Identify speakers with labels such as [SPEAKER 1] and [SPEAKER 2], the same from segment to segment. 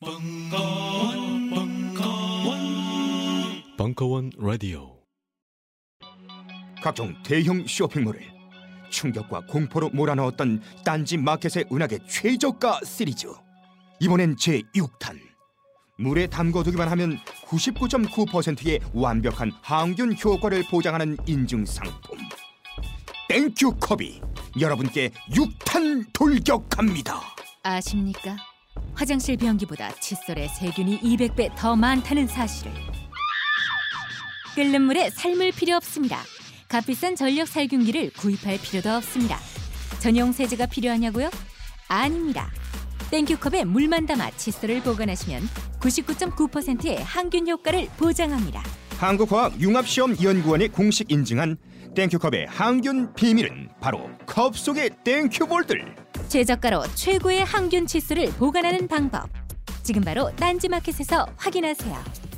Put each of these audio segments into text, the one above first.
[SPEAKER 1] 벙커원, 벙커원, 벙커원 라디오.
[SPEAKER 2] 각종 대형 쇼핑몰을 충격과 공포로 몰아넣었던 딴지 마켓의 은하계 최저가 시리즈. 이번엔 제 6탄. 물에 담궈두기만 하면 99.9%의 완벽한 항균 효과를 보장하는 인증 상품. 땡큐 컵이 여러분께 6탄 돌격합니다.
[SPEAKER 3] 아십니까? 화장실 변기보다 칫솔에 세균이 200배 더 많다는 사실을. 끓는 물에 삶을 필요 없습니다. 값비싼 전력 살균기를 구입할 필요도 없습니다. 전용 세제가 필요하냐고요? 아닙니다. 땡큐컵에 물만 담아 칫솔을 보관하시면 99.9%의 항균 효과를 보장합니다.
[SPEAKER 2] 한국화학융합시험연구원이 공식 인증한 땡큐컵의 항균 비밀은 바로 컵 속의 땡큐볼들
[SPEAKER 3] 최저가로 최고의 항균 칫솔을 보관하는 방법. 지금 바로 딴지마켓에서 확인하세요.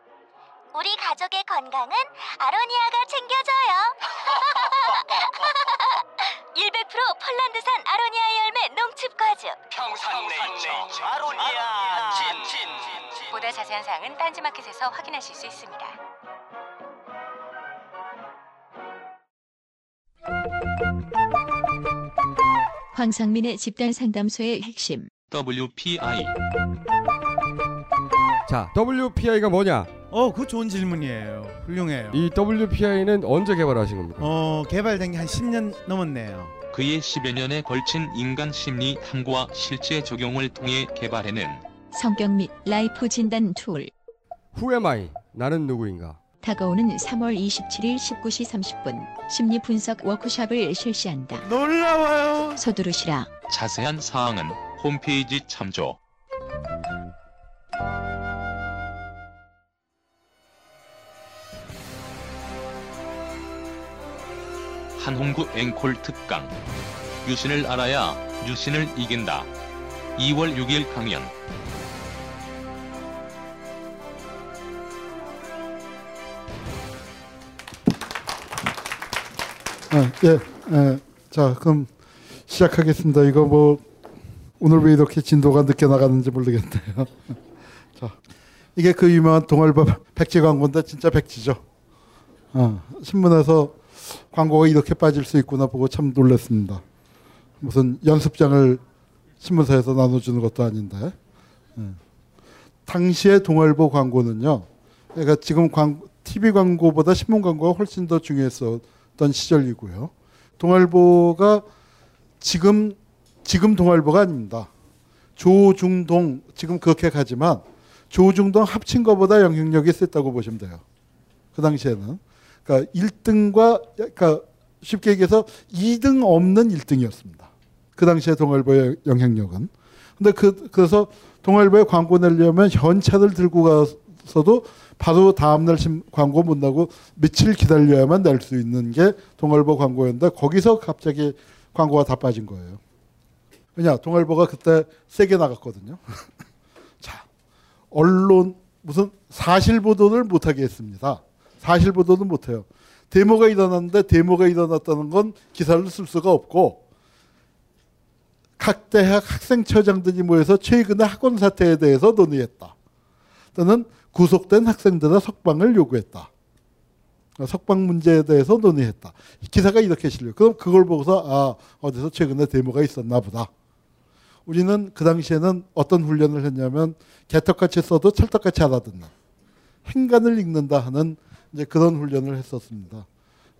[SPEAKER 4] 우리 가족의 건강은 아로니아가 챙겨줘요. 100% 폴란드산 아로니아 열매 농축 과즙.
[SPEAKER 5] 평산 네이처 아로니아 친
[SPEAKER 3] 보다 자세한 사항은 딴지마켓에서 확인하실 수 있습니다.
[SPEAKER 6] 황상민의 집단 상담소의 핵심.
[SPEAKER 1] WPI
[SPEAKER 7] 자, WPI가 뭐냐?
[SPEAKER 8] 어, 그 좋은 질문이에요. 훌륭해요.
[SPEAKER 7] 이 WPI는 언제 개발하신 겁니까?
[SPEAKER 8] 어, 개발된 게 한 10년 넘었네요.
[SPEAKER 1] 그의 10여 년에 걸친 인간 심리 탐구와 실제 적용을 통해 개발해낸
[SPEAKER 6] 성격 및 life 진단 tool.
[SPEAKER 7] Who am I? 나는 누구인가?
[SPEAKER 6] 다가오는 3월 27일 19시 30분 심리 분석 워크숍을 실시한다.
[SPEAKER 8] 놀라워요.
[SPEAKER 6] 서두르시라.
[SPEAKER 1] 자세한 사항은 홈페이지 참조. 한홍구 앵콜 특강 유신을 알아야 유신을 이긴다 2월 6일 강연
[SPEAKER 9] 아, 예, 예. 자, 그럼 시작하겠습니다. 이거 뭐 오늘 왜 이렇게 진도가 늦게 나가는지 모르겠네요. 자, 이게 그 유명한 동아일보 백지 광고인데 진짜 백지죠. 어, 신문에서 광고가 이렇게 빠질 수 있구나 보고 참 놀랐습니다. 무슨 연습장을 신문사에서 나눠주는 것도 아닌데. 예. 당시의 동아일보 광고는요. 그러니까 지금 광, TV 광고보다 신문 광고가 훨씬 더 중요했었던 시절이고요. 동아일보가 지금 지금 동아일보가 아닙니다. 조중동 지금 그렇게 가지만 조중동 합친 것보다 영향력이 셌다고 보시면 돼요. 그 당시에는 그러니까 1등과 그러니까 쉽게 얘기해서 2등 없는 1등이었습니다. 그 당시에 동아일보의 영향력은. 근데 그 그래서 동아일보에 광고 내려면 현찰을 들고 가서도 바로 다음날 신- 광고 못 나고 며칠 기다려야만 낼 수 있는 게 동아일보 광고였는데 거기서 갑자기 광고가 다 빠진 거예요. 왜냐 동아일보가 그때 세게 나갔거든요. 자 언론 무슨 사실 보도를 못하게 했습니다. 사실 보도는 못해요. 데모가 일어났는데 데모가 일어났다는 건 기사를 쓸 수가 없고 각 대학 학생처장들이 모여서 최근의 학원 사태에 대해서 논의했다. 또는 구속된 학생들의 석방을 요구했다. 석방 문제에 대해서 논의했다. 기사가 이렇게 실려. 그럼 그걸 보고서 아 어디서 최근에 데모가 있었나 보다. 우리는 그 당시에는 어떤 훈련을 했냐면 개떡같이 써도 찰떡같이 알아듣는 행간을 읽는다 하는 이제 그런 훈련을 했었습니다.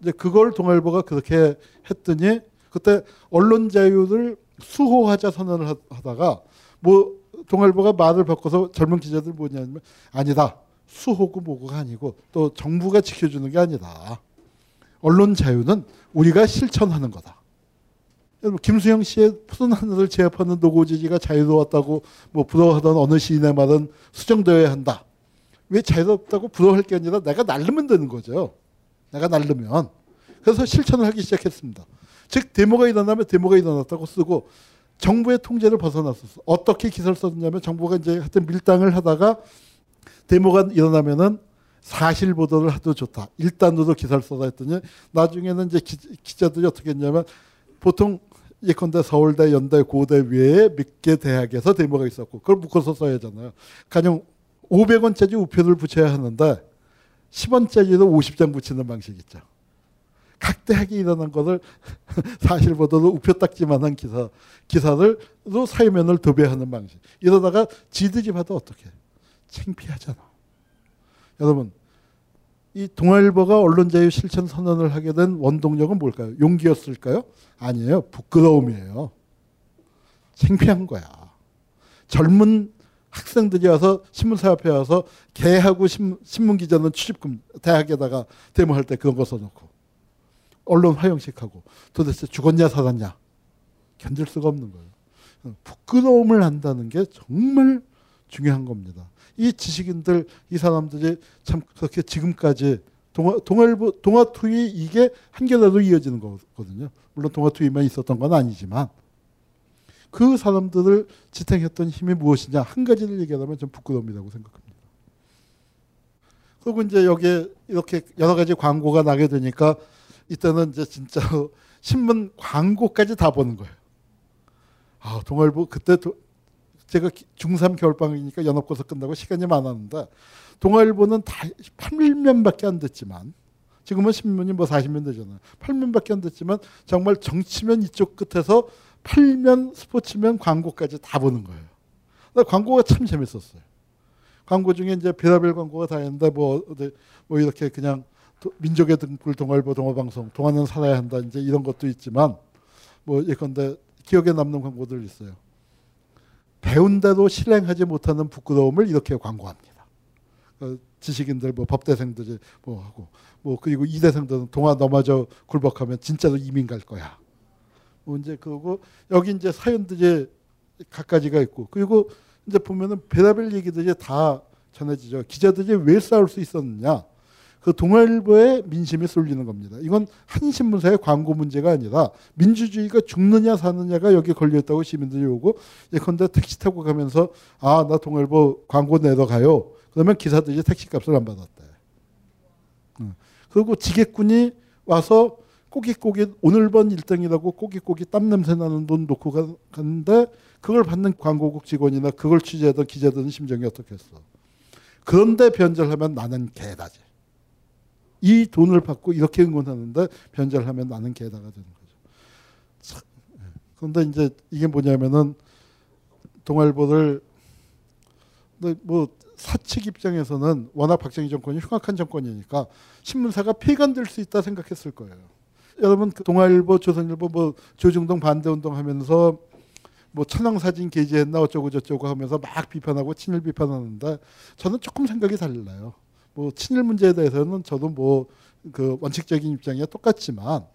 [SPEAKER 9] 이제 그걸 동아일보가 그렇게 했더니 그때 언론 자유를 수호하자 선언을 하- 하다가 뭐 동아일보가 말을 바꿔서 젊은 기자들 뭐냐면 아니다. 수호고 뭐고가 아니고 또 정부가 지켜주는 게 아니다. 언론 자유는 우리가 실천하는 거다. 김수영 씨의 푸른 하늘을 제압하는 노고지지가 자유로웠다고 뭐 부러워하던 어느 시인의 말은 수정되어야 한다. 왜 자유롭다고 부러워할 게 아니라 내가 날르면 되는 거죠. 내가 날르면. 그래서 실천을 하기 시작했습니다. 즉 데모가 일어나면 데모가 일어났다고 쓰고 정부의 통제를 벗어났었어. 어떻게 기사를 썼냐면 정부가 이제 하여튼 밀당을 하다가 데모가 일어나면은 사실 보도를 하도 좋다. 일단으로 기사를 써다 했더니 나중에는 이제 기, 자들이 어떻게 했냐면 보통 예컨대 서울대, 연대, 고대 외에 몇 개 대학에서 데모가 있었고 그걸 묶어서 써야 하잖아요. 가령 500원짜리 우표를 붙여야 하는데 10원짜리로 50장 붙이는 방식이 있죠. 각 대학이 일어난 것을 사실 보도로 우표 딱지만한 기사 기사를로 사회면을 도배하는 방식. 이러다가 지들이 봐도 어떻게 창피하잖아. 여러분 이 동아일보가 언론자유 실천 선언을 하게 된 원동력은 뭘까요? 용기였을까요? 아니에요. 부끄러움이에요. 창피한 거야. 젊은 학생들이 와서 신문사 앞에 와서 개하고 신문 기자는 취직금 대학에다가 데모할 때 그런 거 써놓고 언론 화형식하고 도대체 죽었냐 살았냐 견딜 수가 없는 거예요. 부끄러움을 한다는 게 정말 중요한 겁니다. 이 지식인들 이 사람들이 참 그렇게 지금까지 동아 동아일보 동아투이 이게 한겨레로 이어지는 거거든요. 물론 동아투이만 있었던 건 아니지만 그 사람들을 지탱했던 힘이 무엇이냐 한 가지를 얘기하자면 좀 부끄러움이라고 생각합니다. 그리고 이제 여기에 이렇게 여러 가지 광고가 나게 되니까 이때는 이제 진짜 신문 광고까지 다 보는 거예요. 아 동아일보 그때 도, 제가 중3 겨울방학이니까 연합고사 끝나고 시간이 많았는데 동아일보는 다 8면밖에 안 됐지만 지금은 신문이 뭐 40면 되잖아요. 8면밖에 안 됐지만 정말 정치면 이쪽 끝에서 8면 스포츠면 광고까지 다 보는 거예요. 광고가 참 재밌었어요. 광고 중에 이제 별별 광고가 다 있는데 뭐, 뭐 이렇게 그냥 민족의 등불 동아일보 동아방송 동아는 살아야 한다 이제 이런 것도 있지만 뭐 예컨대 기억에 남는 광고들 있어요. 배운 대로 실행하지 못하는 부끄러움을 이렇게 광고합니다. 어, 지식인들 뭐 법대생들이 뭐 하고 뭐 그리고 이대생들은 동아 넘어져 굴복하면 진짜로 이민 갈 거야. 뭐 이제 그러고 여기 이제 사연들이 각가지가 있고 그리고 이제 보면은 별의별 얘기들이 다 전해지죠. 기자들이 왜 싸울 수 있었느냐? 그 동아일보의 민심이 쏠리는 겁니다. 이건 한 신문사의 광고 문제가 아니라 민주주의가 죽느냐 사느냐가 여기 걸려있다고 시민들이 오고 예컨대 택시 타고 가면서 아 나 동아일보 광고 내러 가요. 그러면 기사들이 택시값을 안 받았대. 그리고 지게꾼이 와서 꼬깃꼬깃 오늘 번 1등이라고 꼬깃꼬깃 땀 냄새 나는 돈 놓고 가는데 그걸 받는 광고국 직원이나 그걸 취재하던 기자들은 심정이 어떻겠어. 그런데 변절하면 나는 개다지. 이 돈을 받고 이렇게 응원하는데 변절하면 나는 개다가 되는 거죠. 참. 예. 그런데 이제 이게 뭐냐면은 동아일보를 뭐 사측 입장에서는 워낙 박정희 정권이 흉악한 정권이니까 신문사가 폐간될 수 있다 생각했을 거예요. 여러분 그 동아일보, 조선일보 뭐 조중동 반대운동 하면서 뭐 천황 사진 게재했나 어쩌고 저쩌고 하면서 막 비판하고 친일 비판하는데 저는 조금 생각이 달라요. 뭐 친일 문제에 대해서는 저도 뭐 그 원칙적인 입장이 똑같지만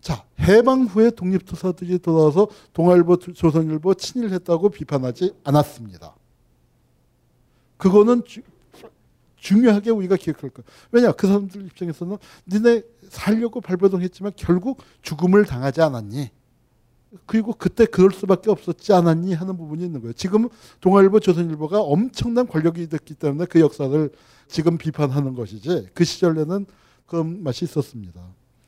[SPEAKER 9] 자 해방 후에 독립투사들이 돌아와서 동아일보, 조선일보 친일했다고 비판하지 않았습니다. 그거는 주, 중요하게 우리가 기억할 거예요. 왜냐 그 사람들 입장에서는 니네 살려고 발버둥했지만 결국 죽음을 당하지 않았니? 그리고 그때 그럴 수밖에 없었지 않았니 하는 부분이 있는 거예요. 지금 동아일보, 조선일보가 엄청난 권력이 됐기 때문에 그 역사를 지금 비판하는 것이지 그 시절에는 그런 맛이 있었습니다.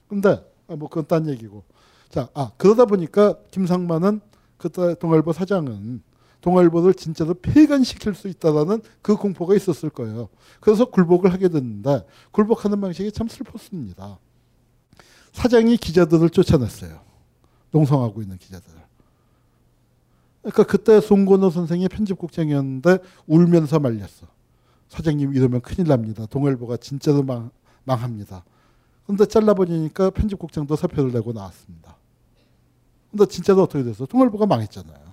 [SPEAKER 9] 근데 아, 뭐 그건 딴 얘기고. 자, 아 그러다 보니까 김상만은 그때 동아일보 사장은 동아일보를 진짜로 폐간시킬 수 있다라는 그 공포가 있었을 거예요. 그래서 굴복을 하게 됐는데 굴복하는 방식이 참 슬펐습니다. 사장이 기자들을 쫓아냈어요. 농성하고 있는 기자들. 그러니까 그때 송건호 선생이 편집국장이었는데 울면서 말렸어. 사장님 이러면 큰일 납니다. 동아일보가 진짜로 망, 망합니다. 근데 잘라버리니까 편집국장도 사표를 내고 나왔습니다. 근데 진짜로 어떻게 됐어? 동아일보가 망했잖아요.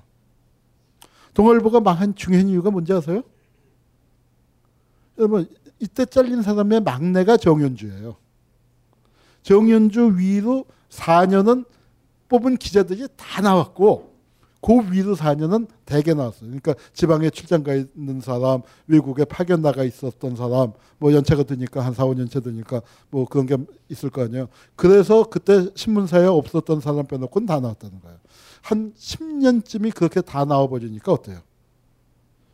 [SPEAKER 9] 동아일보가 망한 중요한 이유가 뭔지 아세요? 여러분 이때 잘린 사람의 막내가 정윤주예요. 정윤주 위로 4년은 뽑은 기자들이 다 나왔고 그 위로 4년은 대개 나왔어요. 그러니까 지방에 출장 가 있는 사람, 외국에 파견 나가 있었던 사람, 뭐 연차가 드니까 한 4, 5년차 드니까 뭐 그런 게 있을 거 아니에요. 그래서 그때 신문사에 없었던 사람 빼놓고는 다 나왔다는 거예요. 한 10년쯤이 그렇게 다 나와버리니까 어때요?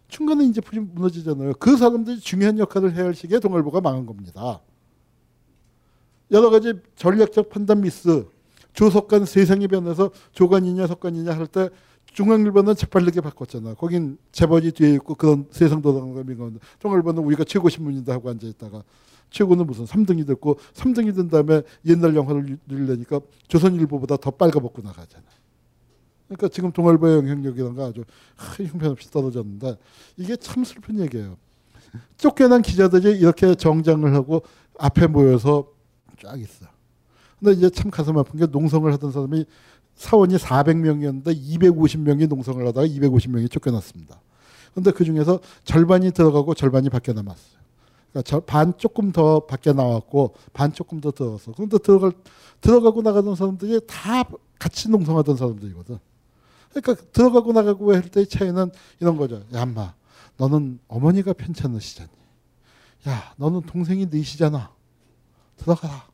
[SPEAKER 9] 중간에 이제 풀이 무너지잖아요. 그 사람들이 중요한 역할을 해야 할 시기에 동아일보가 망한 겁니다. 여러 가지 전략적 판단 미스, 조석관 세상이 변해서 조관이냐 석관이냐 할 때 중앙일보는 재빨르게 바꿨잖아. 거긴 재벌이 뒤에 있고 그런 세상도당감이 가운데 동아일보는 우리가 최고 신문이다 하고 앉아 있다가 최고는 무슨 3등이 됐고 3등이 된 다음에 옛날 영화를 누리려니까 조선일보보다 더 빨가벗고 나가잖아. 그러니까 지금 동아일보의 영향력이란 가 아주 형편없이 떨어졌는데 이게 참 슬픈 얘기예요. 쫓겨난 기자들이 이렇게 정장을 하고 앞에 모여서 쫙 있어. 근데 이제 참 가슴 아픈 게 농성을 하던 사람이 사원이 400명이었는데 250명이 농성을 하다가 250명이 쫓겨났습니다. 근데 그 중에서 절반이 들어가고 절반이 밖에 남았어요. 그러니까 반 조금 더 밖에 나왔고 반 조금 더 들어갔어. 그런데 들어갈 들어가고 나가던 사람들이 다 같이 농성하던 사람들이거든. 그러니까 들어가고 나가고 할 때의 차이는 이런 거죠. 야, 엄마, 너는 어머니가 편찮으시잖니. 야, 너는 동생이 넷이잖아. 들어가라.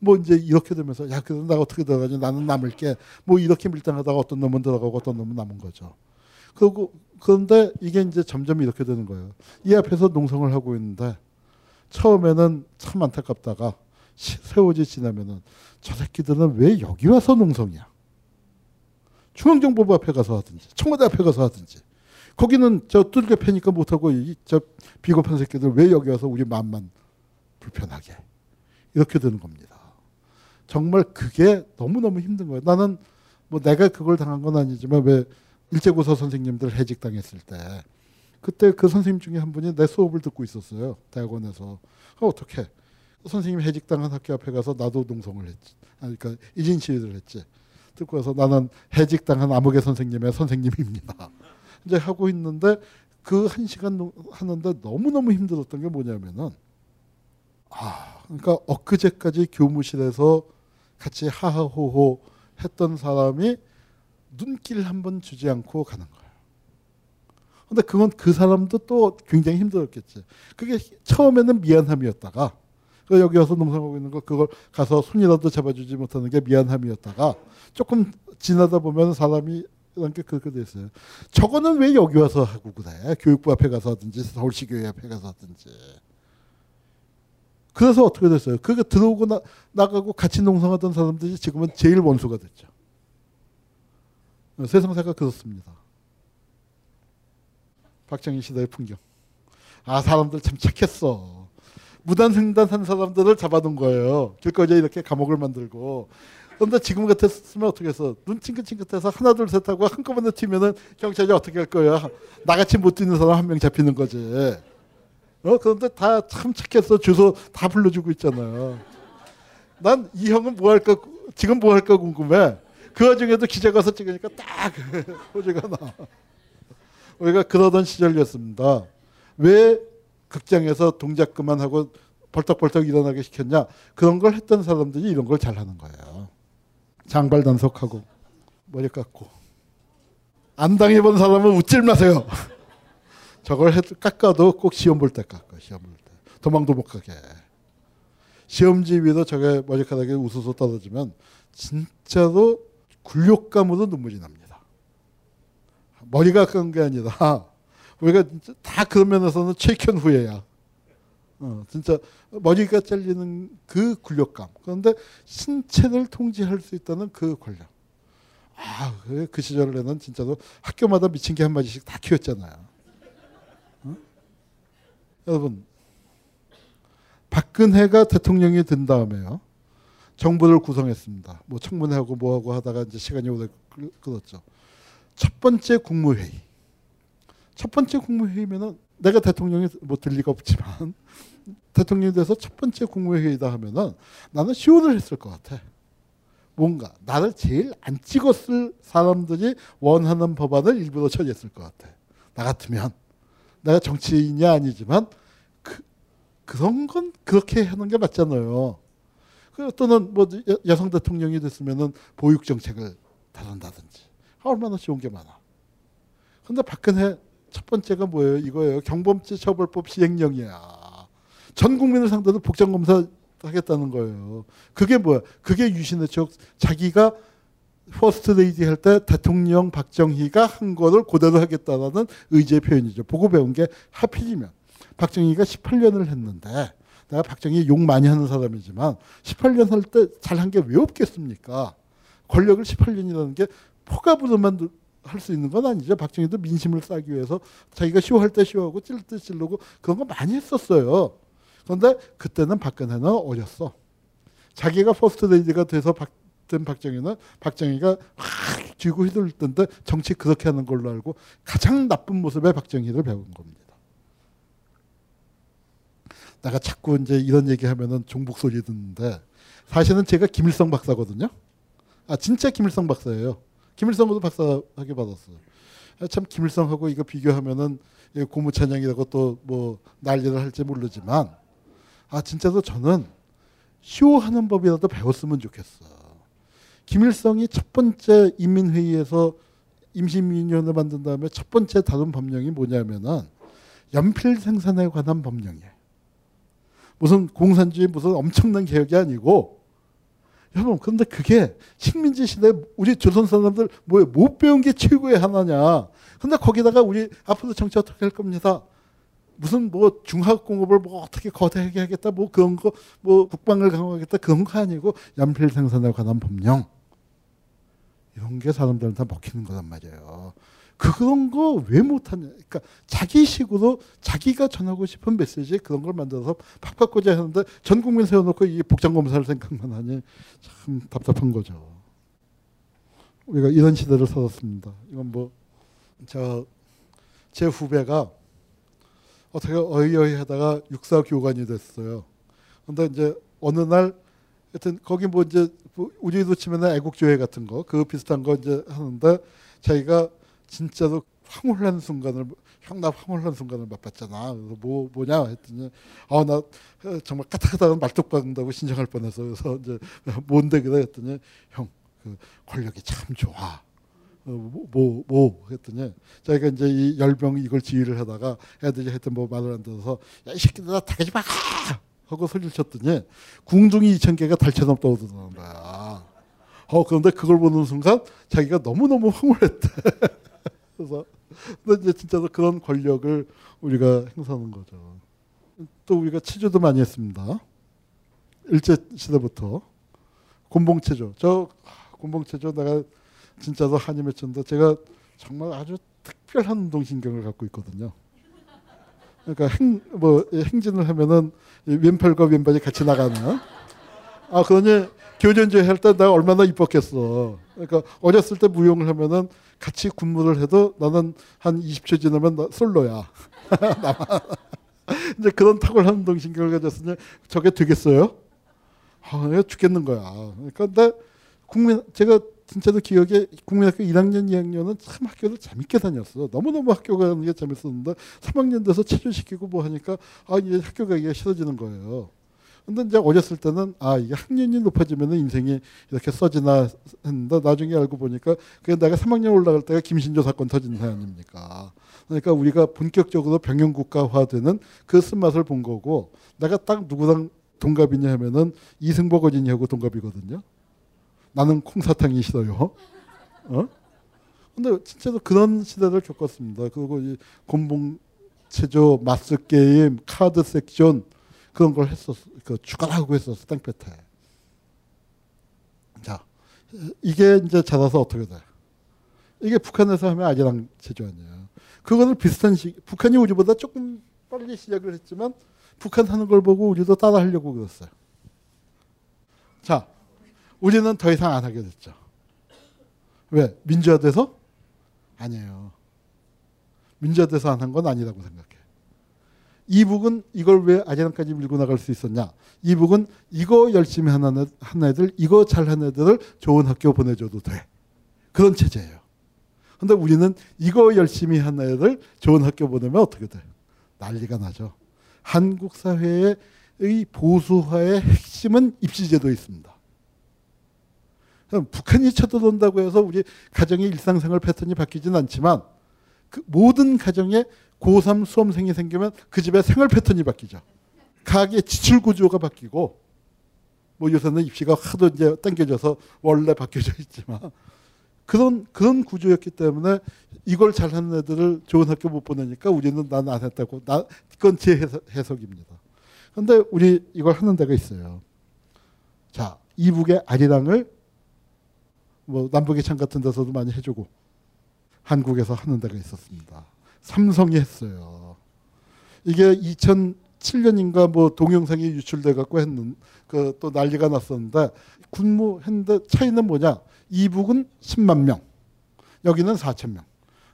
[SPEAKER 9] 뭐 이제 이렇게 되면서 야, 그래서 나 어떻게 들어가지? 나는 남을게. 뭐 이렇게 밀당하다가 어떤 놈은 들어가고 어떤 놈은 남은 거죠. 그리고 그런데 이게 이제 점점 이렇게 되는 거예요. 이 앞에서 농성을 하고 있는데 처음에는 참 안타깝다가 세월이 지나면은 저 새끼들은 왜 여기 와서 농성이야? 중앙정보부 앞에 가서 하든지 청와대 앞에 가서 하든지 거기는 저 뚫게 패니까 못하고 이 저 비겁한 새끼들 왜 여기 와서 우리 마음만 불편하게 이렇게 되는 겁니다. 정말 그게 너무너무 힘든 거예요. 나는 뭐 내가 그걸 당한 건 아니지만 왜 일제고사 선생님들 해직당했을 때 그때 그 선생님 중에 한 분이 내 수업을 듣고 있었어요. 대학원에서. 어, 어떻게 선생님 해직당한 학교 앞에 가서 나도 농성을 했지. 아니, 그러니까 일인 시위를 했지. 듣고 와서 나는 해직당한 아무개 선생님의 선생님입니다. 이제 하고 있는데 그 한 시간 하는데 너무너무 힘들었던 게 뭐냐면은 아, 그러니까 엊그제까지 교무실에서 같이 하하호호 했던 사람이 눈길 한 번 주지 않고 가는 거예요. 근데 그건 그 사람도 또 굉장히 힘들었겠지. 그게 처음에는 미안함이었다가 그 여기 와서 농성하고 있는 거 그걸 가서 손이라도 잡아주지 못하는 게 미안함이었다가 조금 지나다 보면 사람이 게 그렇게 됐어요. 저거는 왜 여기 와서 하고 그래? 교육부 앞에 가서 하든지 서울시 교회 앞에 가서 하든지. 그래서 어떻게 됐어요? 그게 들어오고 나, 나가고 같이 농성하던 사람들이 지금은 제일 원수가 됐죠. 세상사가 그렇습니다. 박정희 시대의 풍경. 아 사람들 참 착했어. 무단횡단 한 사람들을 잡아둔 거예요. 길거리에 이렇게 감옥을 만들고. 그런데 지금 같았으면 어떻게 해서 눈 찡긋찡긋해서 하나 둘 셋 하고 한꺼번에 튀면은 경찰이 어떻게 할 거야? 나같이 못 뛰는 사람 한 명 잡히는 거지. 어 그런데 다 참 착했어. 주소 다 불러주고 있잖아요. 난 이 형은 뭐 할까 지금 뭐 할까 궁금해. 그 와중에도 기자 가서 찍으니까 딱 호주가 나. 우리가 그러던 시절이었습니다. 왜 극장에서 동작 그만하고 벌떡벌떡 일어나게 시켰냐? 그런 걸 했던 사람들이 이런 걸 잘하는 거예요. 장발 단속하고 머리 깎고 안 당해본 사람은 웃질 마세요. 저걸 해, 깎아도 꼭 시험 볼 때 깎아. 시험 볼 때. 도망도 못 가게. 시험지 위로 저게 머리카락이 우수수 떨어지면 진짜로 굴욕감으로 눈물이 납니다. 머리가 깎은 게 아니라 우리가 다 그런 면에서는 최근 후회야. 어, 진짜 머리가 잘리는 그 굴욕감. 그런데 신체를 통제할 수 있다는 그 권력. 아, 그, 그 시절에는 진짜로 학교마다 미친 개 한 마디씩 다 키웠잖아요. 어? 여러분, 박근혜가 대통령이 된 다음에요. 정부를 구성했습니다. 뭐 청문회하고 뭐하고 하다가 이제 시간이 오래 끌었죠. 첫 번째 국무회의. 첫 번째 국무회의면은 내가 대통령이 뭐될 리가 없지만 대통령이 돼서 첫 번째 국무회의다 하면은 나는 시호를 했을 것 같아. 뭔가 나를 제일 안 찍었을 사람들이 원하는 법안을 일부러 처리했을 것 같아. 나 같으면 내가 정치인이 아니지만 그, 그런 건 그렇게 하는 게 맞잖아요. 그 또는 뭐 여- 여성 대통령이 됐으면은 보육 정책을 다룬다든지 아, 얼마나 좋은 게 많아. 근데 박근혜 첫 번째가 뭐예요? 이거예요. 경범죄 처벌법 시행령이야. 전 국민을 상대로 복장 검사 하겠다는 거예요. 그게 뭐야? 그게 유신의 척 자기가 퍼스트 레이디 할 때 대통령 박정희가 한 거를 그대로 하겠다라는 의지의 표현이죠. 보고 배운 게 하필이면 박정희가 18년을 했는데 내가 박정희 욕 많이 하는 사람이지만 18년 할 때 잘한 게 왜 없겠습니까? 권력을 18년이라는 게 폭압으로만 할 수 있는 건 아니죠. 박정희도 민심을 사기 위해서 자기가 쇼할 때 쇼하고 찔 때 찔르고 그런 거 많이 했었어요. 그런데 그때는 박근혜는 어렸어. 자기가 퍼스트 레이디가 돼서 박, 된 박정희는 박정희가 확 쥐고 휘둘릴 텐데 정치 그렇게 하는 걸로 알고 가장 나쁜 모습의 박정희를 배운 겁니다. 내가 자꾸 이제 이런 얘기하면은 종북 소리 듣는데 사실은 제가 김일성 박사거든요. 아 진짜 김일성 박사예요. 김일성으로 박사학위 받았어요. 아, 참 김일성하고 이거 비교하면은 이 고무찬양이라고 또 뭐 난리를 할지 모르지만 아 진짜로 저는 쇼하는 법이라도 배웠으면 좋겠어. 김일성이 첫 번째 인민회의에서 임시민위원회 만든 다음에 첫 번째 다룬 법령이 뭐냐면은 연필 생산에 관한 법령이에요. 무슨 공산주의 무슨 엄청난 개혁이 아니고 여러분 그런데 그게 식민지 시대 우리 조선 사람들 뭐에 못 배운 게 최고의 하나냐. 근데 거기다가 우리 앞으로 정치 어떻게 할 겁니다. 무슨 뭐 중화공업을 뭐 어떻게 거대하게 하겠다 뭐 그런 거 뭐 국방을 강화하겠다 그런 거 아니고 연필 생산에 관한 법령 이런 게 사람들한테 먹히는 거란 말이에요. 그런 거 왜 못하냐. 그러니까 자기식으로 자기가 전하고 싶은 메시지 그런 걸 만들어서 꽂아 하는데 전 국민 세워놓고 이 복장검사를 생각만 하니 참 답답한 거죠. 우리가 이런 시대를 살았습니다. 이건 뭐 저 제 후배가 어떻게 어이어이 하다가 육사 교관이 됐어요. 근데 이제 어느 날 하여튼 거기 뭐 이제 뭐 우리도 치면 애국조회 같은 거 그 비슷한 거 이제 하는데 자기가 진짜로 황홀한 순간을 형나 황홀한 순간을 맛봤잖아. 그래서 뭐 뭐냐 했더니 아나 정말 까딱까딱한 말뚝 박는다고 신청할 뻔해서 그래서 이제 뭔데 그래 했더니 형 그 권력이 참 좋아. 뭐뭐 뭐, 뭐 했더니 자기가 이제 이 열병 이걸 지휘를 하다가 애들이 하여튼 뭐 말을 안 들어서 야 이 새끼들아 다가지 마 하고 소리를 쳤더니 궁둥이 2천 개가 달처럼 떠오르는 거야. 어 그런데 그걸 보는 순간 자기가 너무 너무 황홀했대. 그래서 이제 진짜로 그런 권력을 우리가 행사하는 거죠. 또 우리가 체조도 많이 했습니다. 일제 시대부터 곤봉체조. 저 곤봉체조 내가 진짜로 한이 맺혔는데 제가 정말 아주 특별한 운동신경을 갖고 있거든요. 그러니까 행, 뭐 행진을 하면은 이 왼팔과 왼발이 같이 나가는. 아 그러니 교련제 할 때 내가 얼마나 이뻤겠어. 그러니까 어렸을 때 무용을 하면은 같이 군무를 해도 나는 한 20초 지나면 나 솔로야. 이제 그런 탁월한 운동신경을 가졌으니 저게 되겠어요? 아, 내가 죽겠는 거야. 그러니까 근데 국민 제가 진짜로 기억에 국민학교 1학년, 2학년은 참 학교를 재밌게 다녔어. 너무너무 학교 가는 게 재밌었는데 3학년 돼서 체조시키고 뭐 하니까 아 이제 학교 가기가 싫어지는 거예요. 근데 이제 어렸을 때는 아 이게 학년이 높아지면 인생이 이렇게 써지나 했는데 나중에 알고 보니까 그게 내가 3학년 올라갈 때가 김신조 사건 터진 해 아닙니까? 그러니까 우리가 본격적으로 병영 국가화되는 그 쓴맛을 본 거고 내가 딱 누구랑 동갑이냐 하면은 이승복 어린이하고 동갑이거든요. 나는 콩사탕이 싫어요. 어? 근데 진짜로 그런 시대를 겪었습니다. 그리고 이 곤봉 체조, 마스 게임, 카드 섹션 그런 걸 했었, 그 주관하고 했었어 땡볕에. 자, 이게 이제 자라서 어떻게 돼? 이게 북한에서 하면 아기랑 체조 아니에요. 그거는 비슷한 시, 북한이 우리보다 조금 빨리 시작을 했지만 북한 하는 걸 보고 우리도 따라 하려고 그랬어요. 자, 우리는 더 이상 안 하게 됐죠. 왜? 민주화돼서? 아니에요. 민주화돼서 안 한 건 아니라고 생각해. 이북은 이걸 왜 아재랑까지 밀고 나갈 수 있었냐? 이북은 이거 열심히 하는 애들, 이거 잘하는 애들을 좋은 학교 보내줘도 돼. 그런 체제예요. 근데 우리는 이거 열심히 한 애들 좋은 학교 보내면 어떻게 돼? 난리가 나죠. 한국 사회의 보수화의 핵심은 입시제도에 있습니다. 북한이 쳐들어온다고 해서 우리 가정의 일상생활 패턴이 바뀌진 않지만 그 모든 가정에 고3 수험생이 생기면 그 집의 생활 패턴이 바뀌죠. 가게 지출 구조가 바뀌고 뭐 요새는 입시가 하도 이제 당겨져서 원래 바뀌어져 있지만 그런 그런 구조였기 때문에 이걸 잘하는 애들을 좋은 학교 못 보내니까 우리는 난 안 했다고 나 그건 제 해석, 해석입니다. 근데 우리 이걸 하는 데가 있어요. 자 이북의 아리랑을 뭐 남북의 창 같은 데서도 많이 해주고 한국에서 하는 데가 있었습니다. 삼성이 했어요. 이게 2007년인가 뭐 동영상이 유출돼 갖고 했는 그 또 난리가 났었는데 군무했는데 차이는 뭐냐? 이북은 10만 명, 여기는 4천 명.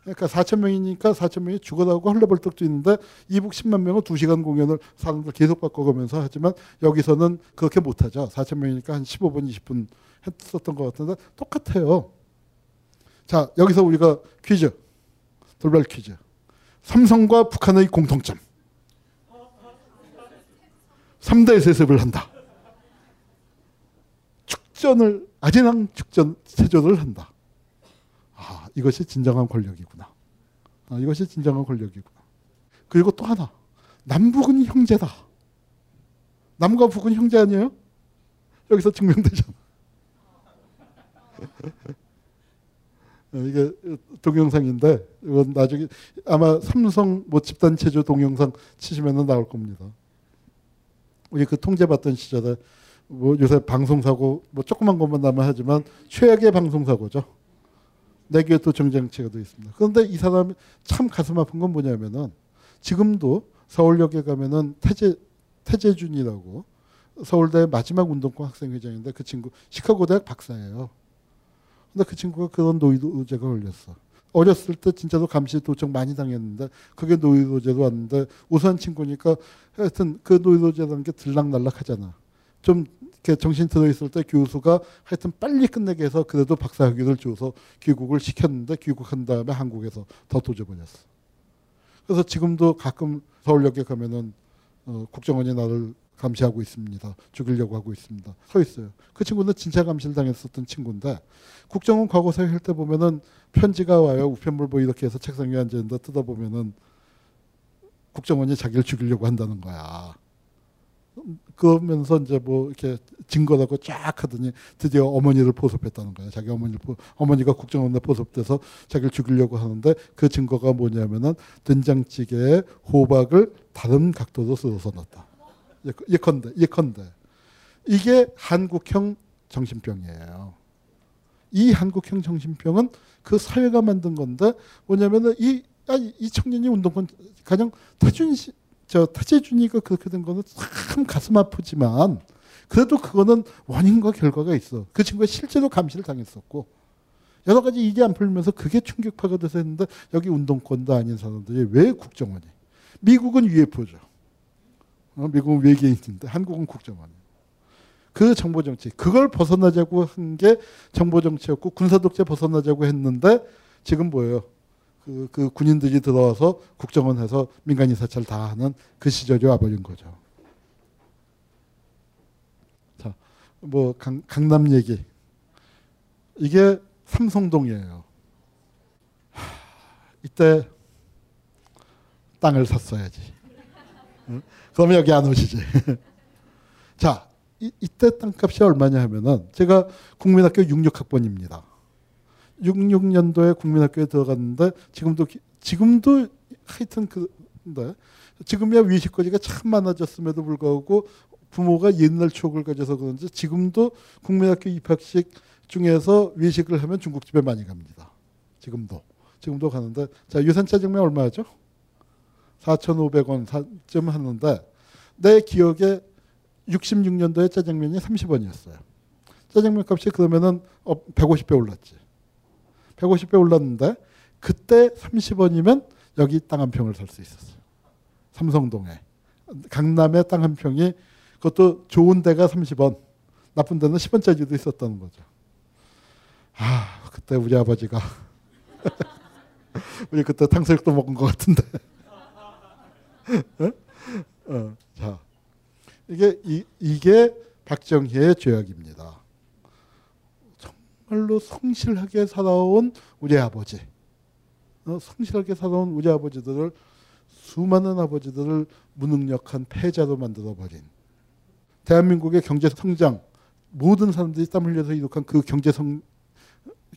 [SPEAKER 9] 그러니까 4천 명이니까 4천 명이 죽어나오고 헐레벌떡 뛰는데 이북 10만 명은 2시간 공연을 사람들 계속 바꿔가면서 하지만 여기서는 그렇게 못하죠. 4천 명이니까 한 15분, 20분 했었던 것 같은데 똑같아요. 자 여기서 우리가 퀴즈 돌발 퀴즈 삼성과 북한의 공통점. 3대 세습을 한다. 축전을 아재랑 축전 세조를 한다. 아 이것이 진정한 권력이구나. 아, 이것이 진정한 권력이구나. 그리고 또 하나. 남북은 형제다. 남과 북은 형제 아니에요? 여기서 증명되잖아. 어, 이게 동영상인데 이건 나중에 아마 삼성 뭐 집단 체조 동영상 치시면은 나올 겁니다. 우리 그 통제 받던 시절에 뭐 요새 방송 사고 뭐 조그만 것만 나면 하지만 최악의 방송 사고죠. 내규에 또 정장치가 돼 있습니다. 그런데 이 사람이 참 가슴 아픈 건 뭐냐면은 지금도 서울역에 가면은 태재 태재준이라고 서울대 마지막 운동권 학생회장인데 그 친구 시카고 대학 박사예요. 근데 그 친구가 그런 노이로제가 걸렸어. 어렸을 때 진짜로 감시 도청 많이 당했는데 그게 노이로제로 왔는데 우수한 친구니까 하여튼 그 노이로제라는 게 들락날락 하잖아. 좀 이렇게 정신 들어 있을 때 교수가 하여튼 빨리 끝내게 해서 그래도 박사 학위를 줘서 귀국을 시켰는데 귀국한 다음에 한국에서 더 도져버렸어. 그래서 지금도 가끔 서울역에 가면은 어, 국정원이 나를 감시하고 있습니다. 죽이려고 하고 있습니다. 서 있어요. 그 친구는 진짜 감시를 당했었던 친구인데 국정원 과거사에 할때 보면은 편지가 와요. 우편물보 이렇게 해서 책상 위에 앉아 있는데 뜯어 보면은 국정원이 자기를 죽이려고 한다는 거야. 그러면서 이제 뭐 이렇게 증거라고 쫙 하더니 드디어 어머니를 포섭했다는 거야. 자기 어머니를 포, 어머니가 국정원에 포섭돼서 자기를 죽이려고 하는데 그 증거가 뭐냐면은 된장찌개에 호박을 다른 각도로 썰어서 넣었다. 예컨- 예컨대 예컨대 이게 한국형 정신병이에요. 이 한국형 정신병은 그 사회가 만든 건데 뭐냐면은 이, 아, 이 청년이 운동권 가령 태준 씨, 저 태재준이가 그렇게 된 거는 참 가슴 아프지만 그래도 그거는 원인과 결과가 있어. 그 친구가 실제로 감시를 당했었고 여러 가지 이게 안 풀리면서 그게 충격파가 돼서 했는데 여기 운동권도 아닌 사람들이 왜 국정원이? 미국은 UFO죠. 어, 미국은 외계인인데 한국은 국정원이에요. 그 정보 정치 그걸 벗어나자고 한 게 정보 정치였고 군사 독재 벗어나자고 했는데 지금 뭐예요? 그, 그 군인들이 들어와서 국정원에서 민간인 사찰 다 하는 그 시절이 와버린 거죠. 자, 뭐 강, 강남 얘기 이게 삼성동이에요. 하, 이때 땅을 샀어야지. 응? 그러면 여기 안 오시지. 자, 이, 이때 땅값이 얼마냐 하면은 제가 국민학교 66학번입니다. 66년도에 국민학교에 들어갔는데 지금도 기- 지금도 하여튼 그데 지금이야 위식거리가 참 많아졌음에도 불구하고 부모가 옛날 추억을 가져서 그런지 지금도 국민학교 입학식 중에서 외식을 하면 중국집에 많이 갑니다. 지금도 지금도 가는데 자 유산 짜장면 얼마죠? 4,500원 쯤 하는데 내 기억에 66년도에 짜장면이 30원이었어요. 짜장면 값이 그러면은 어, 150배 올랐지. 150배 올랐는데 그때 30원이면 여기 땅 한 평을 살 수 있었어요. 삼성동에 강남의 땅한 평이 그것도 좋은 데가 30원, 나쁜 데는 10원짜리도 있었다는 거죠. 아, 그때 우리 아버지가 우리 그때 탕수육도 먹은 것 같은데. 어? 어, 자, 이게 이, 이게 박정희의 죄악입니다. 정말로 성실하게 살아온 우리 아버지, 어, 성실하게 살아온 우리 아버지들을 수많은 아버지들을 무능력한 패자로 만들어 버린 대한민국의 경제 성장 모든 사람들이 땀 흘려서 이룩한 그 경제 성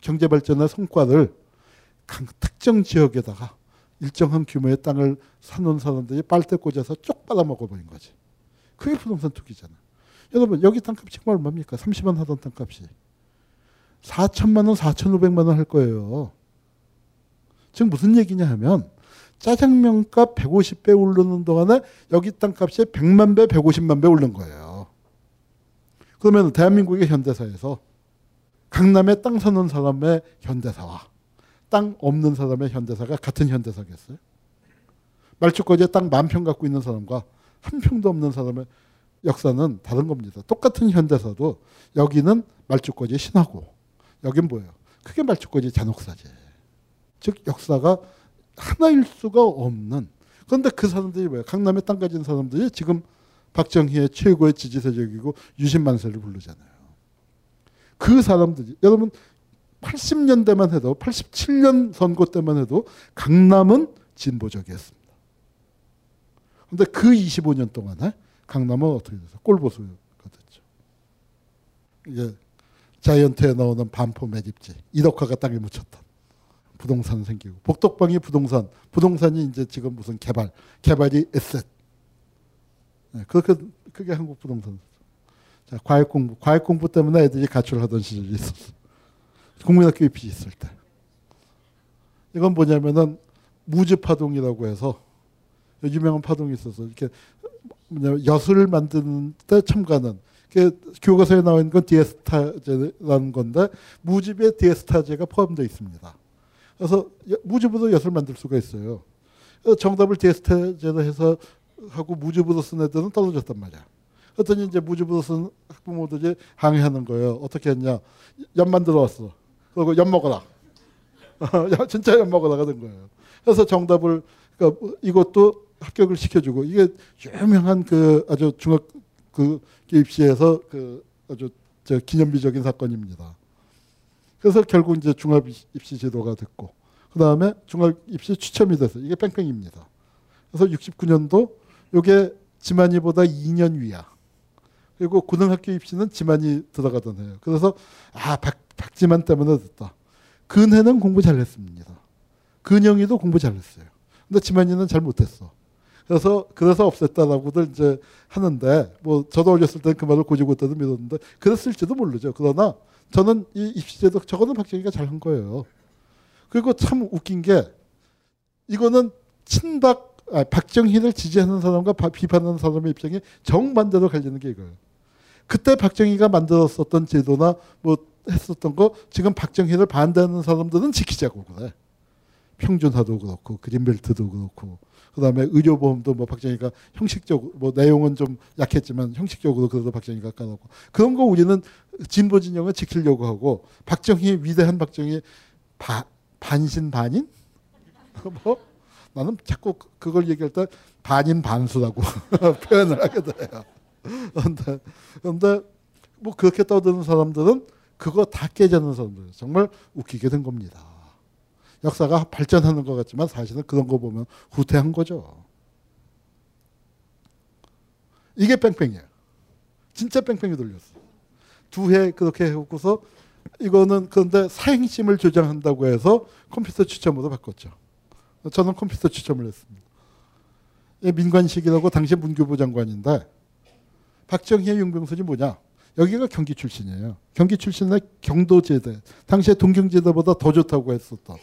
[SPEAKER 9] 경제 발전의 성과를 강, 특정 지역에다가 일정한 규모의 땅을 사놓은 사람들이 빨대 꽂아서 쪽 빨아 먹어 버린 거지. 그게 부동산 투기잖아. 여러분 여기 땅값이 정말 얼마입니까? 30만 하던 땅값이 4천만 원, 4,500만 원 할 거예요. 지금 무슨 얘기냐 하면 짜장면 값 150배 오르는 동안에 여기 땅값이 100만 배, 150만 배 오른 거예요. 그러면 대한민국의 현대사에서 강남에 땅 사는 사람의 현대사와 땅 없는 사람의 현대사가 같은 현대사겠어요? 말죽거지에 땅만 평 갖고 있는 사람과 한 평도 없는 사람의 역사는 다른 겁니다. 똑같은 현대사도 여기는 말죽거지 신하고 여긴 뭐예요? 그게 말죽거지 잔혹사지. 즉 역사가 하나일 수가 없는. 그런데 그 사람들이 뭐예요? 강남에 땅 가진 사람들이 지금 박정희의 최고의 지지세력이고 유신만세를 부르잖아요. 그 사람들이 여러분 80년대만 해도 87년 선거 때만 해도 강남은 진보적이었습니다. 그런데 그 25년 동안에 강남은 어떻게 됐어요? 꼴보수가 됐죠. 이게 자이언트에 나오는 반포 매집지 이덕화가 땅에 묻혔던 부동산 생기고 복덕방이 부동산 부동산이 이제 지금 무슨 개발 개발이 에셋 네, 그렇게 그게 한국 부동산 자 과학 공부 과학 공부 때문에 애들이 가출하던 시절이 있었어 국민학교 입시 있을 때 이건 뭐냐면은 무즈 파동이라고 해서 유명한 파동이 있어서 이렇게 뭐냐면 엿을 만드는 때 첨가는 교과서에 나와 있는 건 디에스타제라는 건데 무즙에 디에스타제가 포함되어 있습니다. 그래서 무즙으로 엿을 만들 수가 있어요. 정답을 디에스타제로 해서 하고 무즙으로 쓴 애들은 떨어졌단 말이야. 그랬더니 이제 무즙으로 쓴 학부모들이 항의하는 거예요. 어떻게 했냐? 엿 만들어 왔어. 그리고 엿 먹어라. 진짜 엿 먹어라가 된 거예요. 그래서 정답을 그러니까 이것도 합격을 시켜주고 이게 유명한 그 아주 중학 그 입시에서 그 아주 저 기념비적인 사건입니다. 그래서 결국 이제 중합 입시 제도가 됐고 그 다음에 중합 입시 추첨이 돼서 이게 뺑뺑입니다. 그래서 69년도 이게 지만이보다 2년 위야. 그리고 고등학교 입시는 지만이 들어가던 해요. 그래서 아 박, 박지만 때문에 됐다. 근혜는 공부 잘했습니다. 근영이도 공부 잘했어요. 근데 지만이는 잘 못했어. 그래서 그래서 없앴다라고들 이제 하는데 뭐 저도 어렸을 때그 말을 고지고 때도 믿었는데 그랬을지도 모르죠. 그러나 저는 이 입시제도 저거는 박정희가 잘한 거예요. 그리고 참 웃긴 게 이거는 친박 아, 박정희를 지지하는 사람과 비판하는 사람의 입장이 정반대로 갈리는 게 이거예요. 그때 박정희가 만들었었던 제도나 뭐 했었던 거 지금 박정희를 반대하는 사람들은 지키자고 그래. 평준화도 그렇고 그린벨트도 그렇고 그다음에 의료보험도 뭐 박정희가 형식적 뭐 내용은 좀 약했지만 형식적으로 그래도 박정희가 까놓고 그런 거 우리는 진보 진영을 지키려고 하고 박정희 위대한 박정희 바, 반신 반인 뭐 나는 자꾸 그걸 얘기할 때 반인 반수라고 표현을 하게 돼요. 그런데 그런데 뭐 그렇게 떠드는 사람들은 그거 다 깨자는 사람들 정말 웃기게 된 겁니다. 역사가 발전하는 것 같지만 사실은 그런 거 보면 후퇴한 거죠. 이게 뺑뺑이에요. 진짜 뺑뺑이 돌렸어. 두 해 그렇게 해놓고서 이거는 그런데 사행심을 조장한다고 해서 컴퓨터 추첨으로 바꿨죠. 저는 컴퓨터 추첨을 했습니다. 민관식이라고 당시 문교부 장관인데 박정희의 용병선이 뭐냐? 여기가 경기 출신이에요. 경기 출신의 경도제대. 당시에 동경제대보다 더 좋다고 했었던.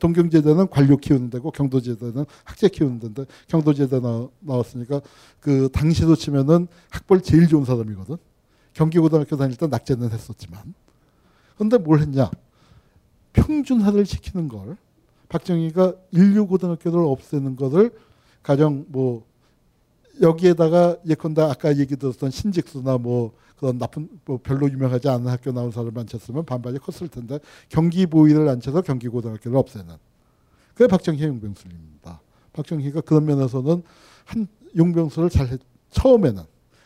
[SPEAKER 9] 동경제대는 관료 키우는 데고 경도제대는 학제 키우는 데인데 경도제대 나, 나왔으니까 그 당시로 치면은 학벌 제일 좋은 사람이거든. 경기고등학교 다닐 때 낙제는 했었지만. 그런데 뭘 했냐? 평준화를 시키는 걸 박정희가 인류 고등학교를 없애는 것을 가령 뭐 여기에다가 예컨대 아까 얘기 들었던 신직수나 뭐 그런 나쁜 뭐 별로 유명하지 않은 학교 나온 사람을 앉혔으면 반발이 컸을 텐데 경기 보위를 앉혀서 경기 고등학교를 없애는 그게 박정희 용병술입니다. 박정희가 그런 면에서는 한 용병술을 잘 했, 처음에는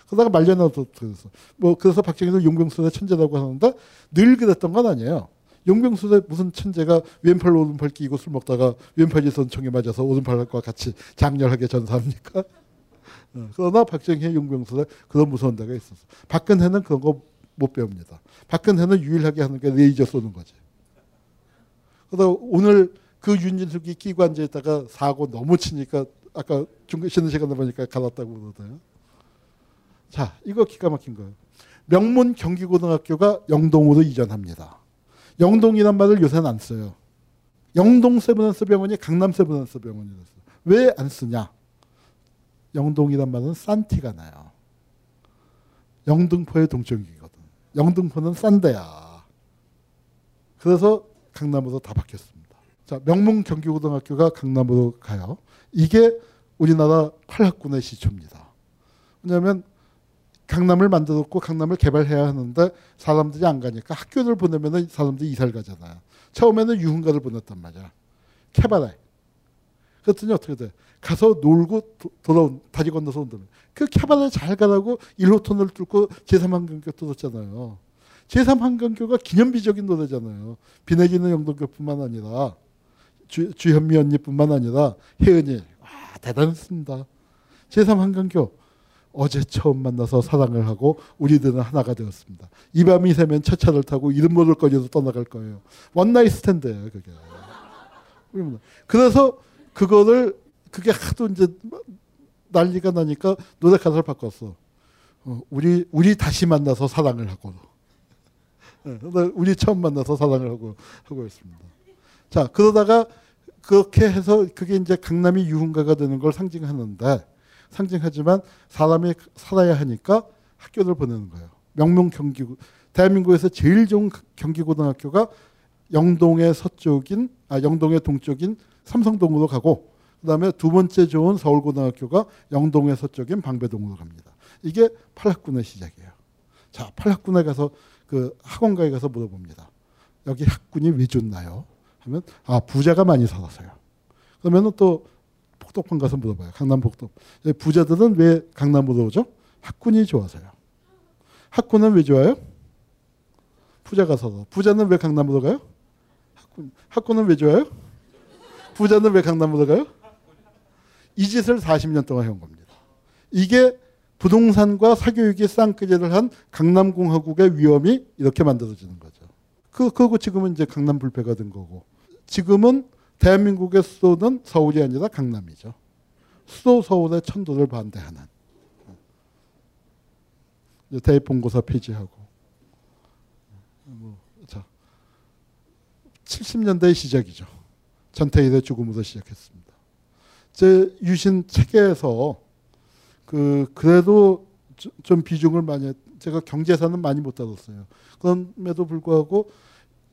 [SPEAKER 9] 그러다가 말년에도 그래서 뭐 그래서 박정희도 용병술의 천재라고 하는데 늘 그랬던 건 아니에요. 용병술의 무슨 천재가 왼팔로 오른팔 끼고 술 먹다가 왼팔이 선총에 맞아서 오른팔과 같이 장렬하게 전사합니까? 어, 그러나 박정희의 용병술에 그런 무서운 데가 있었어. 박근혜는 그런 거 못 배웁니다. 박근혜는 유일하게 하는 게 레이저 쏘는 거지. 그러다 오늘 그 윤진숙이 끼고 앉아 있다가 사고 너무 치니까 아까 중간 쉬는 시간에 보니까 갈았다고 그러더요. 자, 이거 기가 막힌 거예요. 명문 경기고등학교가 영동으로 이전합니다. 영동이란 말을 요새는 안 써요. 영동 세브란스 병원이 강남 세브란스 병원이 됐어요. 왜 안 쓰냐? 영동이란 말은 싼 티가 나요. 영등포의 동쪽이거든. 영등포는 싼 데야. 그래서 강남으로 다 바뀌었습니다. 자, 명문 경기고등학교가 강남으로 가요. 이게 우리나라 팔학군의 시초입니다. 왜냐하면 강남을 만들었고 강남을 개발해야 하는데 사람들이 안 가니까 학교를 보내면 사람들이 이사를 가잖아요. 처음에는 유흥가를 보냈단 말이야. 캐바레. 그랬더니 어떻게 돼? 가서 놀고 도, 돌아온 다리 건너서 온다면 그 캐바레 잘 가라고 1호선을 뚫고 제3한강교 뚫었잖아요. 제3한강교가 기념비적인 노래잖아요. 비 내리는 영동교뿐만 아니라 주, 주현미 언니뿐만 아니라 혜은이 와 대단했습니다. 제3한강교 어제 처음 만나서 사랑을 하고 우리들은 하나가 되었습니다. 이 밤이 새면 첫 차를 타고 이름 모를 거리로 떠나갈 거예요. one night stand예요, 그게. 그래서 그거를 그게 하도 이제 난리가 나니까 노래 가사를 바꿨어. 어, 우리 우리 다시 만나서 사랑을 하고. 네, 우리 처음 만나서 사랑을 하고 하고 있습니다. 자 그러다가 그렇게 해서 그게 이제 강남이 유흥가가 되는 걸 상징하는데 상징하지만 사람이 살아야 하니까 학교를 보내는 거예요. 명문 경기 대한민국에서 제일 좋은 경기고등학교가 영동의 서쪽인 아 영동의 동쪽인 삼성동으로 가고 그다음에 두 번째 좋은 서울고등학교가 영동의 서쪽인 방배동으로 갑니다. 이게 팔학군의 시작이에요. 자, 팔학군에 가서 그 학원가에 가서 물어봅니다. 여기 학군이 왜 좋나요? 하면 아 부자가 많이 살아서요. 그러면은 또 폭덕방 가서 물어봐요. 강남 폭덕. 부자들은 왜 강남으로 오죠? 학군이 좋아서요. 학군은 왜 좋아요? 부자가 살아. 부자는 왜 강남으로 가요? 학군. 학군은 왜 좋아요? 부자는 왜 강남으로 가요? 이 짓을 40년 동안 해온 겁니다. 이게 부동산과 사교육이 쌍끌이를 한 강남공화국의 위험이 이렇게 만들어지는 거죠. 그, 그거 지금은 이제 강남 불패가 된 거고. 지금은 대한민국의 수도는 서울이 아니라 강남이죠. 수도 서울의 천도를 반대하는. 대입본고사 폐지하고. 뭐, 자, 70년대 시작이죠. 전태일의 죽음으로 시작했습니다. 제 유신 책에서 그 그래도 좀 비중을 많이 했, 제가 경제사는 많이 못 다뤘어요. 그럼에도 불구하고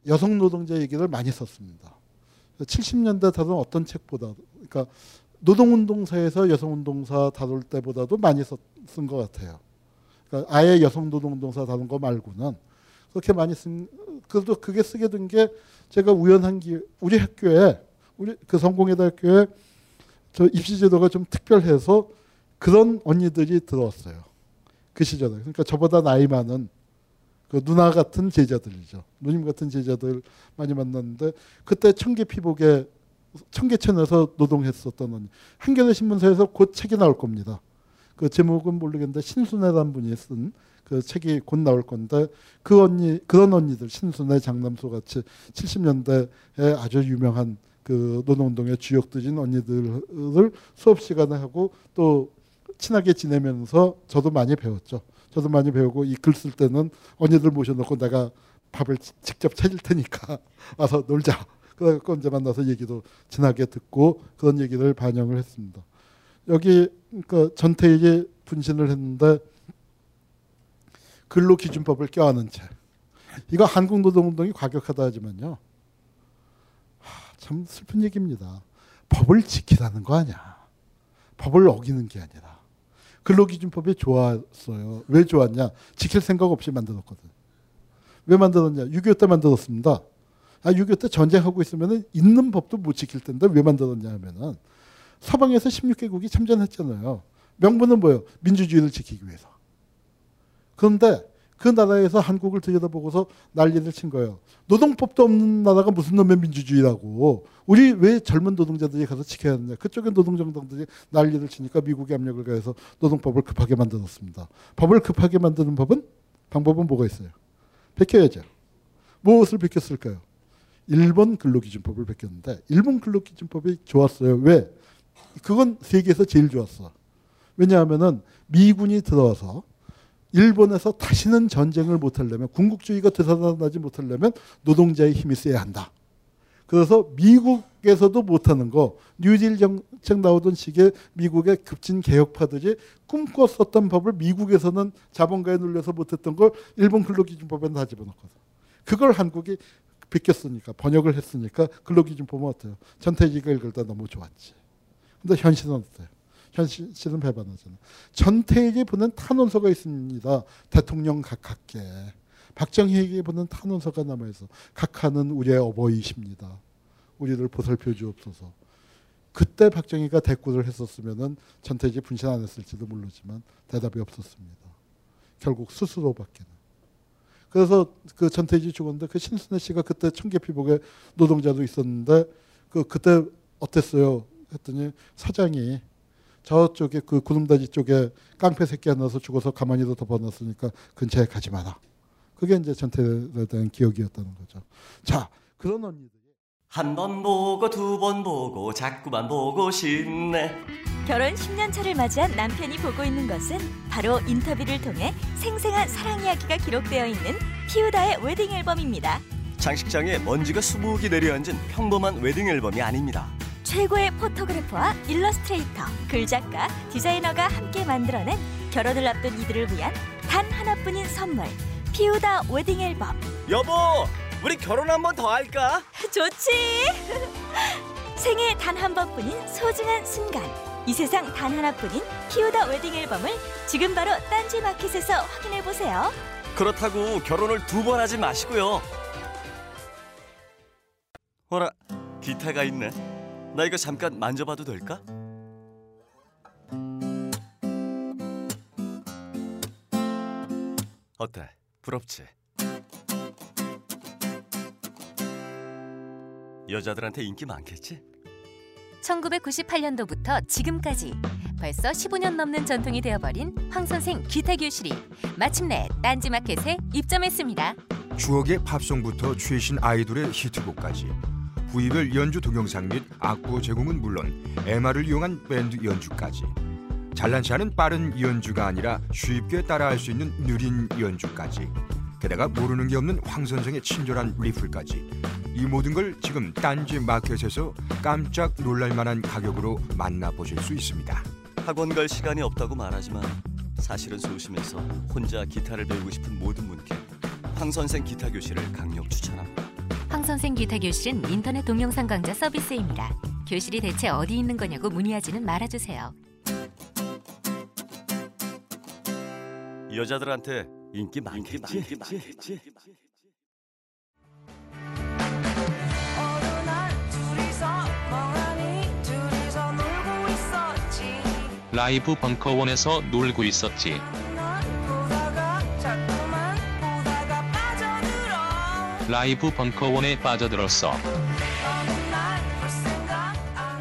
[SPEAKER 9] 여성 노동자 얘기를 많이 썼습니다. 70년대 다룬 어떤 책보다 그러니까 노동운동사에서 여성운동사 다룰 때보다도 많이 쓴 것 같아요. 그러니까 아예 여성 노동운동사 다룬 거 말고는 그렇게 많이 쓴 그래도 그게 쓰게 된 게 제가 우연한 기 우리 학교에 우리 그 성공회대학교에 저 입시 제도가 좀 특별해서 그런 언니들이 들어왔어요. 그 시절에. 그러니까 저보다 나이 많은 그 누나 같은 제자들이죠. 누님 같은 제자들 많이 만났는데 그때 청계 피복에 청계천에서 노동했었던 언니. 한겨레 신문사에서 곧 책이 나올 겁니다. 그 제목은 모르겠는데 신순애라는 분이 쓴 그 책이 곧 나올 건데 그 언니 그런 언니들 신순애 장남소 같이 70년대에 아주 유명한 그 노동운동의 주역들인 언니들을 수업 시간에 하고 또 친하게 지내면서 저도 많이 배웠죠. 저도 많이 배우고 이 글 쓸 때는 언니들 모셔놓고 내가 밥을 직접 차릴 테니까 와서 놀자. 그래갖고 이제 만나서 얘기도 친하게 듣고 그런 얘기를 반영을 했습니다. 여기 그 전태일이 분신을 했는데 근로 기준법을 껴안은 채. 이거 한국 노동운동이 과격하다 하지만요. 하, 참 슬픈 얘기입니다. 법을 지키라는 거 아니야. 법을 어기는 게 아니라 근로기준법이 좋았어요. 왜 좋았냐? 지킬 생각 없이 만들었거든. 왜 만들었냐? 6.25 때 만들었습니다. 아, 6.25 때 전쟁하고 있으면 있는 법도 못 지킬 텐데 왜 만들었냐 하면은 서방에서 16개국이 참전했잖아요. 명분은 뭐예요? 민주주의를 지키기 위해서. 그런데 그 나라에서 한국을 들여다보고서 난리를 친 거예요. 노동법도 없는 나라가 무슨 놈의 민주주의라고. 우리 왜 젊은 노동자들이 가서 지켜야 하느냐. 그쪽에 노동정당들이 난리를 치니까 미국이 압력을 가해서 노동법을 급하게 만들었습니다. 법을 급하게 만드는 법은 방법은 뭐가 있어요? 베껴야죠. 무엇을 베꼈을까요? 일본 근로기준법을 베꼈는데 일본 근로기준법이 좋았어요. 왜? 그건 세계에서 제일 좋았어. 왜냐하면은 미군이 들어와서 일본에서 다시는 전쟁을 못하려면 군국주의가 되살아나지 못하려면 노동자의 힘이 세야 한다. 그래서 미국에서도 못하는 거 뉴딜 정책 나오던 시기에 미국의 급진 개혁파들이 꿈꿨었던 법을 미국에서는 자본가에 눌려서 못했던 걸 일본 근로기준법에 다 집어넣거든. 그걸 한국이 베꼈으니까 번역을 했으니까 근로기준법은 어때요? 전태기가 읽을 때 너무 좋았지. 근데 현실은 어때요? 현실은 배반하잖아. 전태에게 보낸 탄원서가 있습니다. 대통령 각하께. 박정희에게 보낸 탄원서가 남아있어. 각하는 우리의 어버이십니다. 우리를 보살펴 주옵소서. 그때 박정희가 대꾸를 했었으면은 전태지 분신 안 했을지도 모르지만 대답이 없었습니다. 결국 스스로 받기는. 그래서 그 전태지 죽었는데 그 신순애 씨가 그때 청계피복에 노동자도 있었는데 그 그때 어땠어요? 했더니 사장이 저쪽에 그 구름다리 쪽에 깡패 새끼 하나서 죽어서 가만히도 덮어놨으니까 근처에 가지 마라. 그게 이제 전태에 대한 기억이었다는 거죠. 자, 그런 언니들.
[SPEAKER 5] 한번 보고 두 번 보고 자꾸만 보고 싶네.
[SPEAKER 4] 결혼 10년 차를 맞이한 남편이 보고 있는 것은 바로 인터뷰를 통해 생생한 사랑 이야기가 기록되어 있는 피우다의 웨딩 앨범입니다.
[SPEAKER 5] 장식장에 먼지가 수북이 내려앉은 평범한 웨딩 앨범이 아닙니다.
[SPEAKER 4] 최고의 photographer와 일러스트레이터, 글작가, 디자이너가 함께 만들어낸 결혼을 앞둔 이들을 위한 단 하나뿐인 선물. 피우다 웨딩 앨범.
[SPEAKER 5] 여보, 우리 결혼 한 번 더 할까?
[SPEAKER 4] 좋지. 생애 단 한 번뿐인 소중한 순간. 이 세상 단 하나뿐인 피우다 웨딩 앨범을 지금 바로 딴지 마켓에서 확인해 보세요.
[SPEAKER 5] 그렇다고 결혼을 두 번 하지 마시고요. 어라, 기타가 있네. 나 이거 잠깐 만져봐도 될까? 어때? 부럽지? 여자들한테 인기 많겠지?
[SPEAKER 3] 1998년도부터 지금까지 벌써 15년 넘는 전통이 되어버린 황선생 기타 교실이 마침내 딴지마켓에 입점했습니다.
[SPEAKER 2] 추억의 팝송부터 최신 아이돌의 히트곡까지 부위별 연주 동영상 및 악보 제공은 물론 MR을 이용한 밴드 연주까지 잘난치 않은 빠른 연주가 아니라 쉽게 따라할 수 있는 느린 연주까지 게다가 모르는 게 없는 황 선생의 친절한 리플까지 이 모든 걸 지금 딴지 마켓에서 깜짝 놀랄 만한 가격으로 만나보실 수 있습니다.
[SPEAKER 5] 학원 갈 시간이 없다고 말하지만 사실은 소심해서 혼자 기타를 배우고 싶은 모든 분께 황 선생 기타 교실을 강력 추천합니다.
[SPEAKER 3] 황선생 기타 교실은 인터넷 동영상 강좌 서비스입니다. 교실이 대체 어디 있는 거냐고 문의하지는 말아주세요.
[SPEAKER 5] 여자들한테 인기 많겠지?
[SPEAKER 1] 라이브 벙커원에서 놀고 있었지. 라이브 벙커원에 빠져들었어.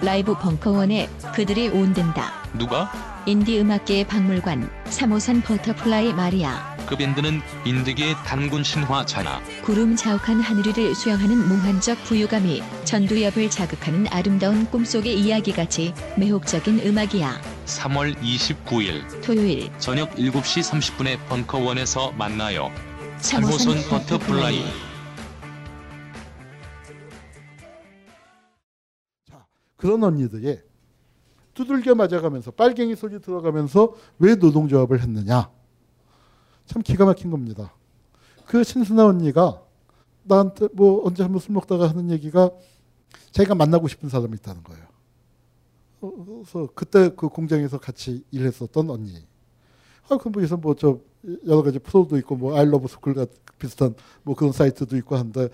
[SPEAKER 6] 라이브 벙커원에 그들이 온댄다.
[SPEAKER 1] 누가?
[SPEAKER 6] 인디 음악계의 박물관 3호선 버터플라이 마리아
[SPEAKER 1] 그 밴드는 인디계의 단군 신화잖아.
[SPEAKER 6] 구름 자욱한 하늘위를 수영하는 몽환적 부유감이 전두엽을 자극하는 아름다운 꿈속의 이야기같이 매혹적인 음악이야.
[SPEAKER 1] 3월 29일
[SPEAKER 6] 토요일
[SPEAKER 1] 저녁 7시 30분에 벙커원에서 만나요.
[SPEAKER 6] 3호선
[SPEAKER 1] 3호선 버터플라이.
[SPEAKER 9] 그런 언니들이 두들겨 맞아가면서 빨갱이 소리 들어가면서 왜 노동조합을 했느냐? 참 기가 막힌 겁니다. 그 신순아 언니가 나한테 뭐 언제 한번 술 먹다가 하는 얘기가 자기가 만나고 싶은 사람이 있다는 거예요. 어, 그래서 그때 그 공장에서 같이 일했었던 언니. 아, 그 뭐에서 뭐 저 여러 가지 프로도 있고 뭐 아이러브 스쿨 같 비슷한 뭐 그런 사이트도 있고 한데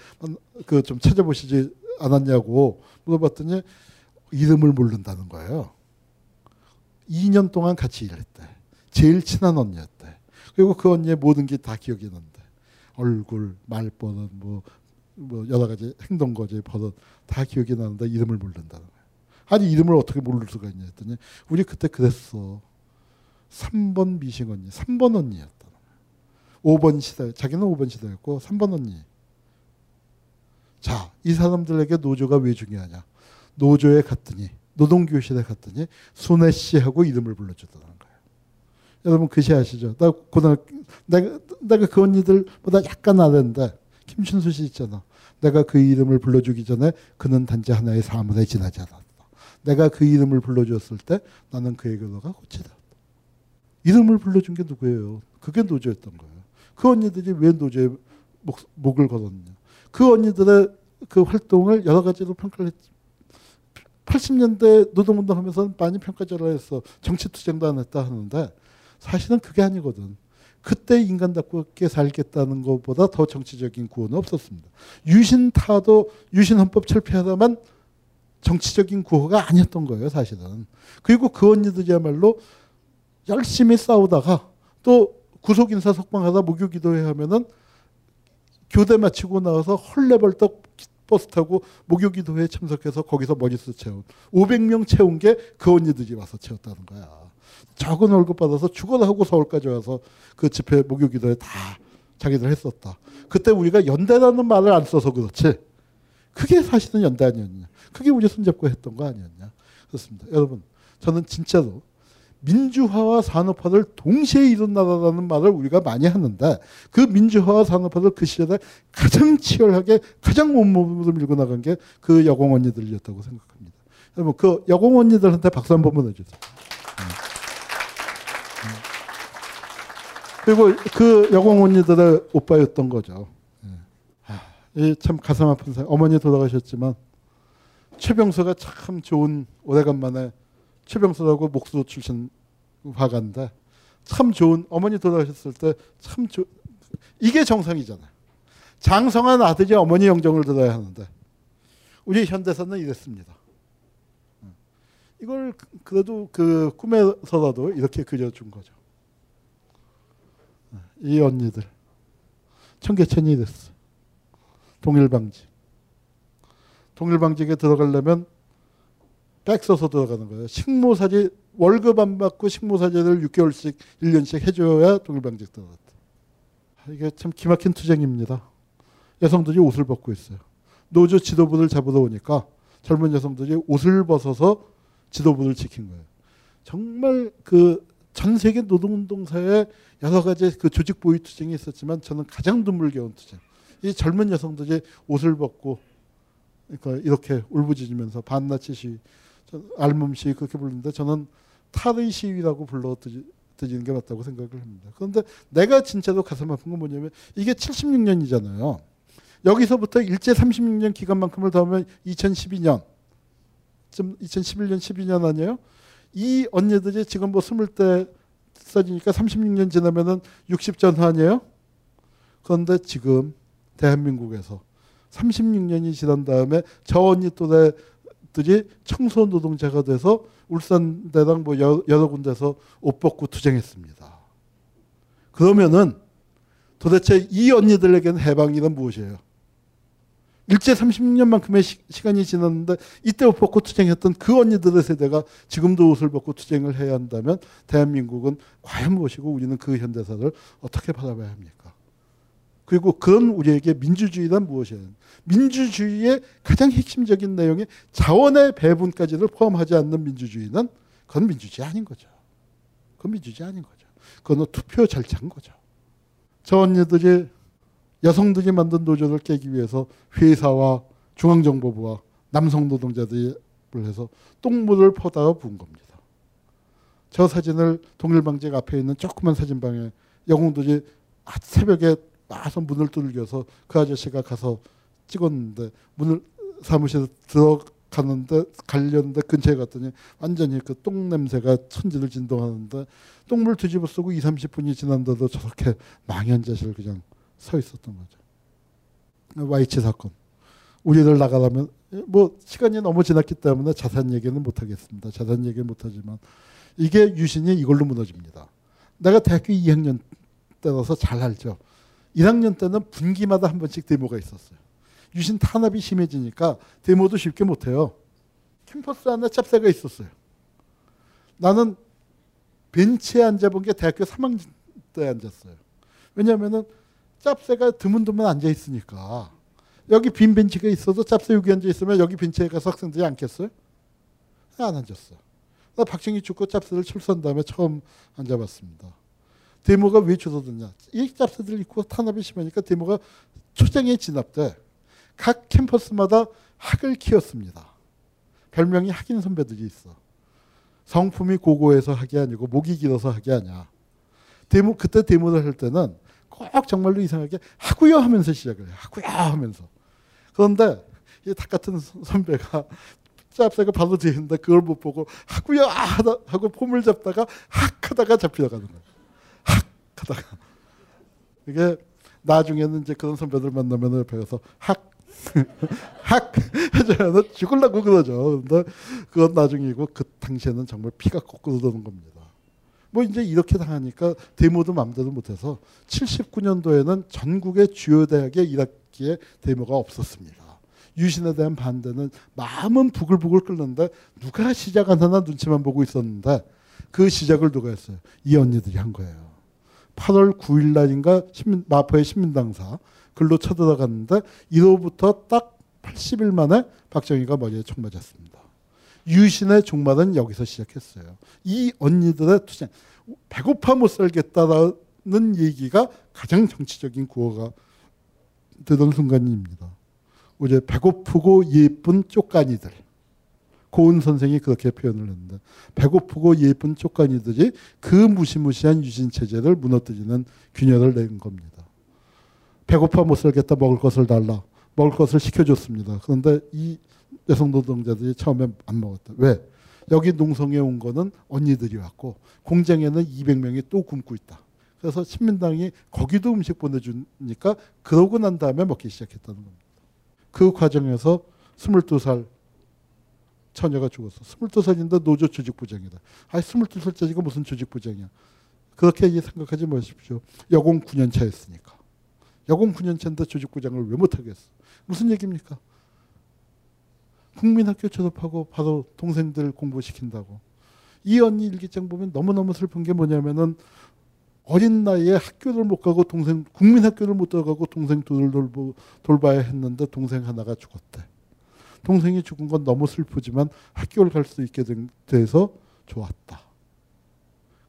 [SPEAKER 9] 그 좀 찾아보시지 않았냐고 물어봤더니 이름을 모른다는 거예요. 2년 동안 같이 일했대. 제일 친한 언니였대. 그리고 그 언니의 모든 게 다 기억이 난대. 얼굴, 말버릇, 뭐, 뭐 여러 가지 행동 거지 버릇 다 기억이 나는데 이름을 모른다는 거예요. 아니 이름을 어떻게 모를 수가 있냐 했더니 우리 그때 그랬어. 3번 미싱 언니, 3번 언니였다. 5번 시대, 자기는 5번 시대였고 3번 언니. 자, 이 사람들에게 노조가 왜 중요하냐? 노조에 갔더니 노동교실에 갔더니 순애 씨하고 이름을 불러주더라는 거예요. 여러분 그시 아시죠? 나 고등 내가 내가 그 언니들보다 약간 아래인데 김춘수 씨 있잖아. 내가 그 이름을 불러주기 전에 그는 단지 하나의 사물에 지나지 않았다. 내가 그 이름을 불러주었을 때 나는 그의 결로가 고치다. 이름을 불러준 게 누구예요? 그게 노조였던 거예요. 그 언니들이 왜 노조에 목, 목을 걸었냐? 그 언니들의 그 활동을 여러 가지로 평가를 했. 80년대 노동운동 하면서 많이 평가절하 했어. 정치투쟁도 안 했다 하는데 사실은 그게 아니거든. 그때 인간답게 살겠다는 것보다 더 정치적인 구호는 없었습니다. 유신타도 유신헌법 철폐하다만 정치적인 구호가 아니었던 거예요, 사실은. 그리고 그 언니들이야말로 열심히 싸우다가 또 구속인사 석방하다 목요기도회 하면은 교대 마치고 나와서 헐레벌떡 버스 타고 목요기도회에 참석해서 거기서 머릿수 채운 500명 채운 게 그 언니들이 와서 채웠다는 거야. 적은 월급 받아서 죽어라 하고 서울까지 와서 그 집회 목요기도에 다 자기들 했었다. 그때 우리가 연대라는 말을 안 써서 그렇지. 그게 사실은 연대 아니었냐. 그게 우리 손잡고 했던 거 아니었냐. 그렇습니다. 여러분, 저는 진짜로 민주화와 산업화를 동시에 이룬다라는 말을 우리가 많이 하는데 그 민주화와 산업화를 그 시절에 가장 치열하게 가장 온몸으로 밀고 나간 게 그 여공 언니들이었다고 생각합니다. 여러분 그 여공 언니들한테 박수 한 번만 해주세요. 그리고 그 여공 언니들의 오빠였던 거죠. 예. 참 가슴 아픈 사람. 어머니 돌아가셨지만 최병수가 참 좋은 오래간만에 최병수라고 목수 출신 화가인데 참 좋은 어머니 돌아가셨을 때 참 좋 이게 정상이잖아요. 장성한 아들이 어머니 영정을 들어야 하는데 우리 현대사는 이랬습니다. 이걸 그래도 그 꿈에서라도 이렇게 그려준 거죠. 이 언니들 청계천이 됐어. 동일방직. 동일방직에 들어가려면 백 써서 들어가는 거예요. 식모사지 월급 안 받고 식모사지를 6개월씩 1년씩 해줘야 동일방직 들어갔다. 이게 참 기막힌 투쟁입니다. 여성들이 옷을 벗고 있어요. 노조 지도부를 잡으러 오니까 젊은 여성들이 옷을 벗어서 지도부를 지킨 거예요. 정말 그 전 세계 노동운동사에 여러 가지 그 조직 보유 투쟁이 있었지만 저는 가장 눈물겨운 투쟁. 이 젊은 여성들이 옷을 벗고 그러니까 이렇게 울부짖으면서 반나치 시위, 알몸 시위 그렇게 부르는데 저는 탈의 시위라고 불러 드리는 게 맞다고 생각을 합니다. 그런데 내가 진짜로 가슴 아픈 건 뭐냐면 이게 76년이잖아요. 여기서부터 일제 36년 기간만큼을 더하면 2012년, 좀 2011년, 12년 아니에요? 이 언니들이 지금 뭐 스물 대 써지니까 36년 지나면은 60전 아니에요? 그런데 지금 대한민국에서 36년이 지난 다음에 저 언니 또래 들이 청소 노동자가 돼서 울산대랑 뭐 여러, 여러 군데서 옷 벗고 투쟁했습니다. 그러면은 도대체 이 언니들에게는 해방이란 무엇이에요? 일제 36년만큼의 시, 간이 지났는데 이때 옷 벗고 투쟁했던 그 언니들의 세대가 지금도 옷을 벗고 투쟁을 해야 한다면 대한민국은 과연 무엇이고 우리는 그 현대사를 어떻게 바라봐야 합니까? 그리고 그런 우리에게 민주주의란 무엇이에요? 민주주의의 가장 핵심적인 내용이 자원의 배분까지를 포함하지 않는 민주주의는 그건 민주주의 아닌 거죠. 그건 민주주의 아닌 거죠. 그건 투표 절차인 거죠. 저 언니들이 여성들이 만든 노조를 깨기 위해서 회사와 중앙정보부와 남성 노동자들을 해서 똥물을 퍼다가 부은 겁니다. 저 사진을 동일방직 앞에 있는 조그만 사진방에 영웅들이 새벽에 와서 문을 두들겨서 그 아저씨가 가서 찍었는데 문을 사무실에 가는데 가려는데 근처에 갔더니 완전히 그 똥 냄새가 천지를 진동하는데 똥물 뒤집어 쓰고 2, 30분이 지난데도 저렇게 망연자실 그냥 서 있었던 거죠. 와이치 사건. 우리들 나가려면 뭐 시간이 너무 지났기 때문에 자세한 얘기는 못 하겠습니다. 자세한 얘기는 못 하지만 이게 유신이 이걸로 무너집니다. 내가 대학교 2학년 때라서 잘 알죠. 1학년 때는 분기마다 한 번씩 데모가 있었어요. 유신 탄압이 심해지니까 데모도 쉽게 못해요. 캠퍼스 안에 짭새가 있었어요. 나는 벤치에 앉아본 게 대학교 3학년 때 앉았어요. 왜냐하면은 짭새가 드문드문 앉아 있으니까 여기 빈 벤치가 있어도 짭새 여기 앉아 있으면 여기 벤치에 가서 학생들이 앉겠어요? 안 앉았어. 나 박정희 죽고 짭새를 출소한 다음에 처음 앉아봤습니다. 데모가 왜 줄어드냐? 이 짭새들 있고 탄압이 심하니까 데모가 초장에 진압돼. 각 캠퍼스마다 학을 키웠습니다. 별명이 학인 선배들이 있어. 성품이 고고해서 학이 아니고 목이 길어서 학이 아니야. 데모 그때 데모를 할 때는 꼭 정말로 이상하게 하고요 하면서 시작을 해요. 하고요 하면서. 그런데 이닭 같은 선배가 짭새가 바로 뒤에 있는데 그걸 못 보고 하고요 아 하고 폼을 잡다가 학 하다가 잡혀가는. 학 하다가 이게 나중에는 이제 그런 선배들 만나면 옆에 가서 학, 학 해줘야 죽을라고 그러죠. 근데 그건 나중이고 그 당시에는 정말 피가 거꾸로 도는 겁니다. 뭐 이제 이렇게 당하니까 데모도 마음대로 못해서 79년도에는 전국의 주요 대학의 1학기에 데모가 없었습니다. 유신에 대한 반대는 마음은 부글부글 끓는데 누가 시작하나 눈치만 보고 있었는데 그 시작을 누가 했어요? 이 언니들이 한 거예요. 8월 9일 날인가 신민, 마포의 신민당사 글로 쳐들어갔는데 이로부터 딱 80일 만에 박정희가 머리에 총 맞았습니다. 유신의 종말은 여기서 시작했어요. 이 언니들의 투쟁, 배고파 못 살겠다라는 얘기가 가장 정치적인 구호가 되던 순간입니다. 이제 배고프고 예쁜 쪽가니들. 고은 선생이 그렇게 표현을 했는데 배고프고 예쁜 쪽가니들이 그 무시무시한 유신 체제를 무너뜨리는 균열을 낸 겁니다. 배고파 못 살겠다 먹을 것을 달라 먹을 것을 시켜줬습니다. 그런데 이 여성 노동자들이 처음에 안 먹었다. 왜? 여기 농성에 온 거는 언니들이 왔고 공장에는 200명이 또 굶고 있다. 그래서 신민당이 거기도 음식 보내주니까 그러고 난 다음에 먹기 시작했다는 겁니다. 그 과정에서 22살 처녀가 죽었어. 22살인데 노조 조직부장이다. 아, 22살짜리가 무슨 조직부장이야. 그렇게 생각하지 마십시오. 여공 9년 차였으니까. 여공 9년 차인데 조직부장을 왜 못하겠어. 무슨 얘기입니까? 국민학교 졸업하고 바로 동생들 공부시킨다고. 이 언니 일기장 보면 너무너무 슬픈 게 뭐냐면은 어린 나이에 학교를 못 가고 동생 국민학교를 못 들어가고 동생 둘을 돌보, 돌봐야 했는데 동생 하나가 죽었대. 동생이 죽은 건 너무 슬프지만 학교를 갈 수 있게 돼서 좋았다.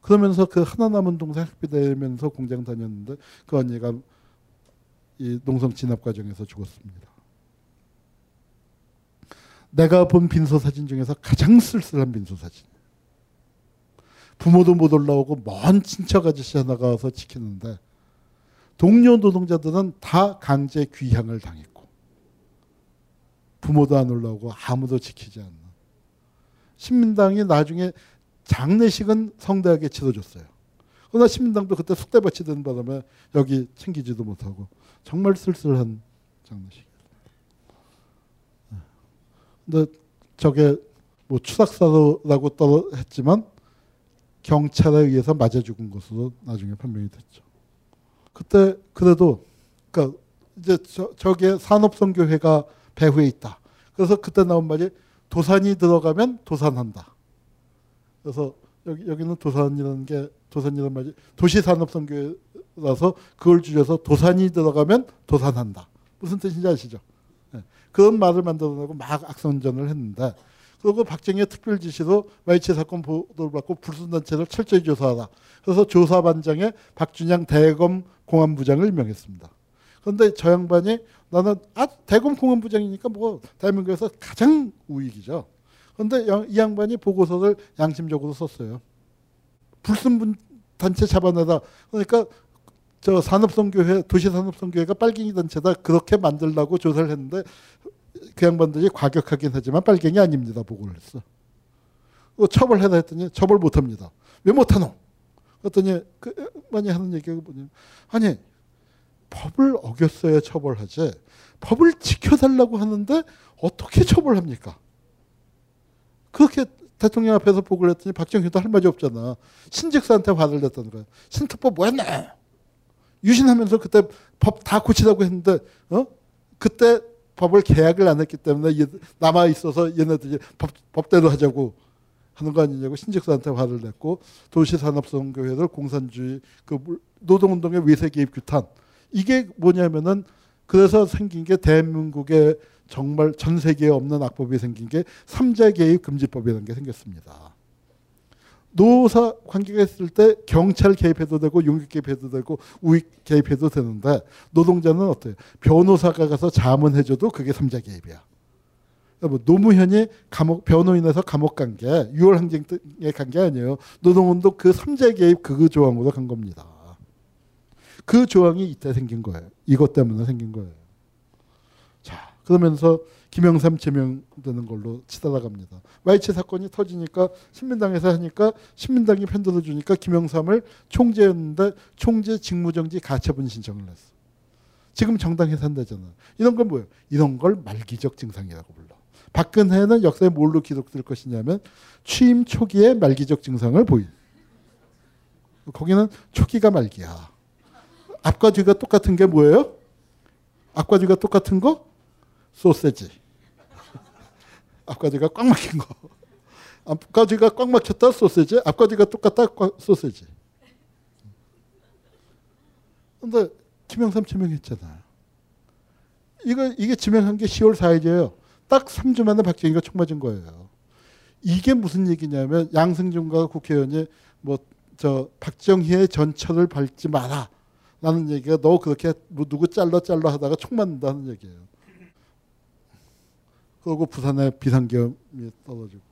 [SPEAKER 9] 그러면서 그 하나 남은 동생 학비 되면서 공장 다녔는데 그 언니가 이 농성 진압 과정에서 죽었습니다. 내가 본 빈소 사진 중에서 가장 쓸쓸한 빈소 사진. 부모도 못 올라오고 먼 친척 아저씨 하나가 와서 지키는데 동료 노동자들은 다 강제 귀향을 당했고 부모도 안 올라오고 아무도 지키지 않는 신민당이 나중에 장례식은 성대하게 치러줬어요. 그러나 신민당도 그때 숙대밭이 되는 바람에 여기 챙기지도 못하고 정말 쓸쓸한 장례식이었어요. 근데 저게 뭐 추락사라고 떠 했지만 경찰에 의해서 맞아 죽은 것으로 나중에 판명이 됐죠. 그때 그래도 그러니까 이제 저, 저게 산업선교회가 배후에 있다. 그래서 그때 나온 말이 도산이 들어가면 도산한다. 그래서 여기 여기는 도산이라는 게 도산이라는 말이 도시산업선교라서 그걸 줄여서 도산이 들어가면 도산한다. 무슨 뜻인지 아시죠? 네. 그런 말을 만들어내고 막 악선전을 했는데 그리고 박정희의 특별 지시로 마이치 사건 보도를 받고 불순단체를 철저히 조사하라. 그래서 조사반장에 박준양 대검 공안부장을 임명했습니다. 그런데 저 양반이 나는 아 대검 공안부장이니까 뭐 대한민국에서 가장 우익이죠. 그런데 이 양반이 보고서를 양심적으로 썼어요. 불순 단체 잡아내다. 그러니까 저 산업선교회 도시산업선교회가 빨갱이 단체다 그렇게 만들라고 조사를 했는데 그 양반들이 과격하긴 하지만 빨갱이 아닙니다. 보고를 했어. 어, 처벌해라 했더니 처벌 못합니다. 왜 못하노? 그랬더니 그 많이 하는 얘기가 뭐냐면 아니 법을 어겼어야 처벌하지 법을 지켜달라고 하는데 어떻게 처벌합니까? 그렇게 대통령 앞에서 보고를 했더니 박정희도 할 말이 없잖아. 신직사한테 화를 냈다는 거야. 신특법 뭐했나? 유신하면서 그때 법 다 고치라고 했는데 어? 그때 법을 계약을 안 했기 때문에 남아 있어서 얘네들이 법, 법대로 하자고 하는 거 아니냐고 신직사한테 화를 냈고 도시산업성교회들 공산주의 그 노동운동의 외세 개입 규탄 이게 뭐냐면은 그래서 생긴 게 대한민국의 정말 전 세계에 없는 악법이 생긴 게 삼자 개입 금지법이라는 게 생겼습니다. 노사 관계가 있을 때 경찰 개입해도 되고 용역 개입해도 되고 우익 개입해도 되는데 노동자는 어때요? 변호사가 가서 자문해줘도 그게 삼자 개입이야. 뭐 노무현이 감옥 변호인에서 감옥 간 게 6월 항쟁에 간 게 아니에요. 노동운동 그 삼자 개입 그 조항으로 간 겁니다. 그 조항이 이때 생긴 거예요. 이것 때문에 생긴 거예요. 자 그러면서 김영삼 제명되는 걸로 치달아 갑니다. 와이치 사건이 터지니까 신민당에서 하니까 신민당이 편들어 주니까 김영삼을 총재였는데 총재 직무정지 가처분 신청을 했어. 지금 정당에서 한다잖아. 이런 건 뭐예요? 이런 걸 말기적 증상이라고 불러. 박근혜는 역사에 뭘로 기록될 것이냐면 취임 초기에 말기적 증상을 보인. 거기는 초기가 말기야. 앞과 뒤가 똑같은 게 뭐예요? 앞과 뒤가 똑같은 거? 소세지. 앞가지가 꽉 막힌 거. 앞가지가 꽉 막혔다 소세지, 앞가지가 똑같다 소세지. 근데 김영삼 지명했잖아요. 이거 이게 지명한 게 10월 4일이에요. 딱 3주 만에 박정희가 총 맞은 거예요. 이게 무슨 얘기냐면 양승준과 국회의원이 뭐 저 박정희의 전철을 밟지 마라. 라는 얘기가 너 그렇게 뭐 누구 잘라 잘라 하다가 총 맞는다는 얘기예요. 그리고 부산에 비상계엄이 떨어지고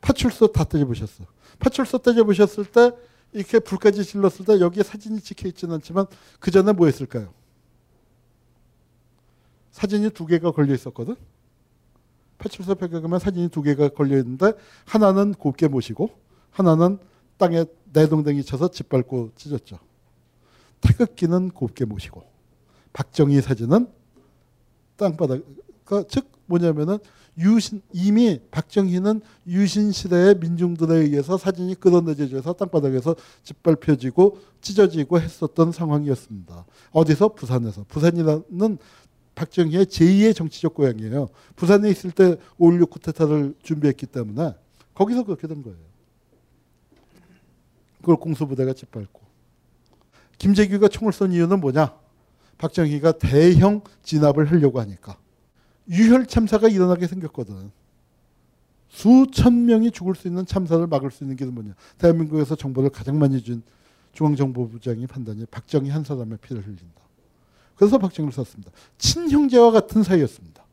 [SPEAKER 9] 파출소 다 떼져보셨어. 파출소 떼져보셨을 때 이렇게 불까지 질렀을 때 여기에 사진이 찍혀 있지는 않지만 그 전에 뭐 했을까요? 사진이 두 개가 걸려 있었거든. 파출소 벽에 가면 사진이 두 개가 걸려 있는데 하나는 곱게 모시고 하나는 땅에 내동댕이 쳐서 짓밟고 찢었죠. 태극기는 곱게 모시고 박정희 사진은 땅바닥 즉 뭐냐면은 유신 이미 박정희는 유신 시대의 민중들에 의해서 사진이 끌어내져서 땅바닥에서 짓밟혀지고 찢어지고 했었던 상황이었습니다. 어디서 부산에서 부산이라는 박정희의 제2의 정치적 고향이에요. 부산에 있을 때 5.16 쿠데타를 준비했기 때문에 거기서 그렇게 된 거예요. 그걸 공수부대가 짓밟고 김재규가 총을 쏜 이유는 뭐냐? 박정희가 대형 진압을 하려고 하니까. 유혈 참사가 일어나게 생겼거든. 수천 명이 죽을 수 있는 참사를 막을 수 있는 게 뭐냐. 대한민국에서 정보를 가장 많이 준 중앙정보부장이 판단이 박정희 한 사람의 피를 흘린다. 그래서 박정희를 썼습니다. 친형제와 같은 사이였습니다.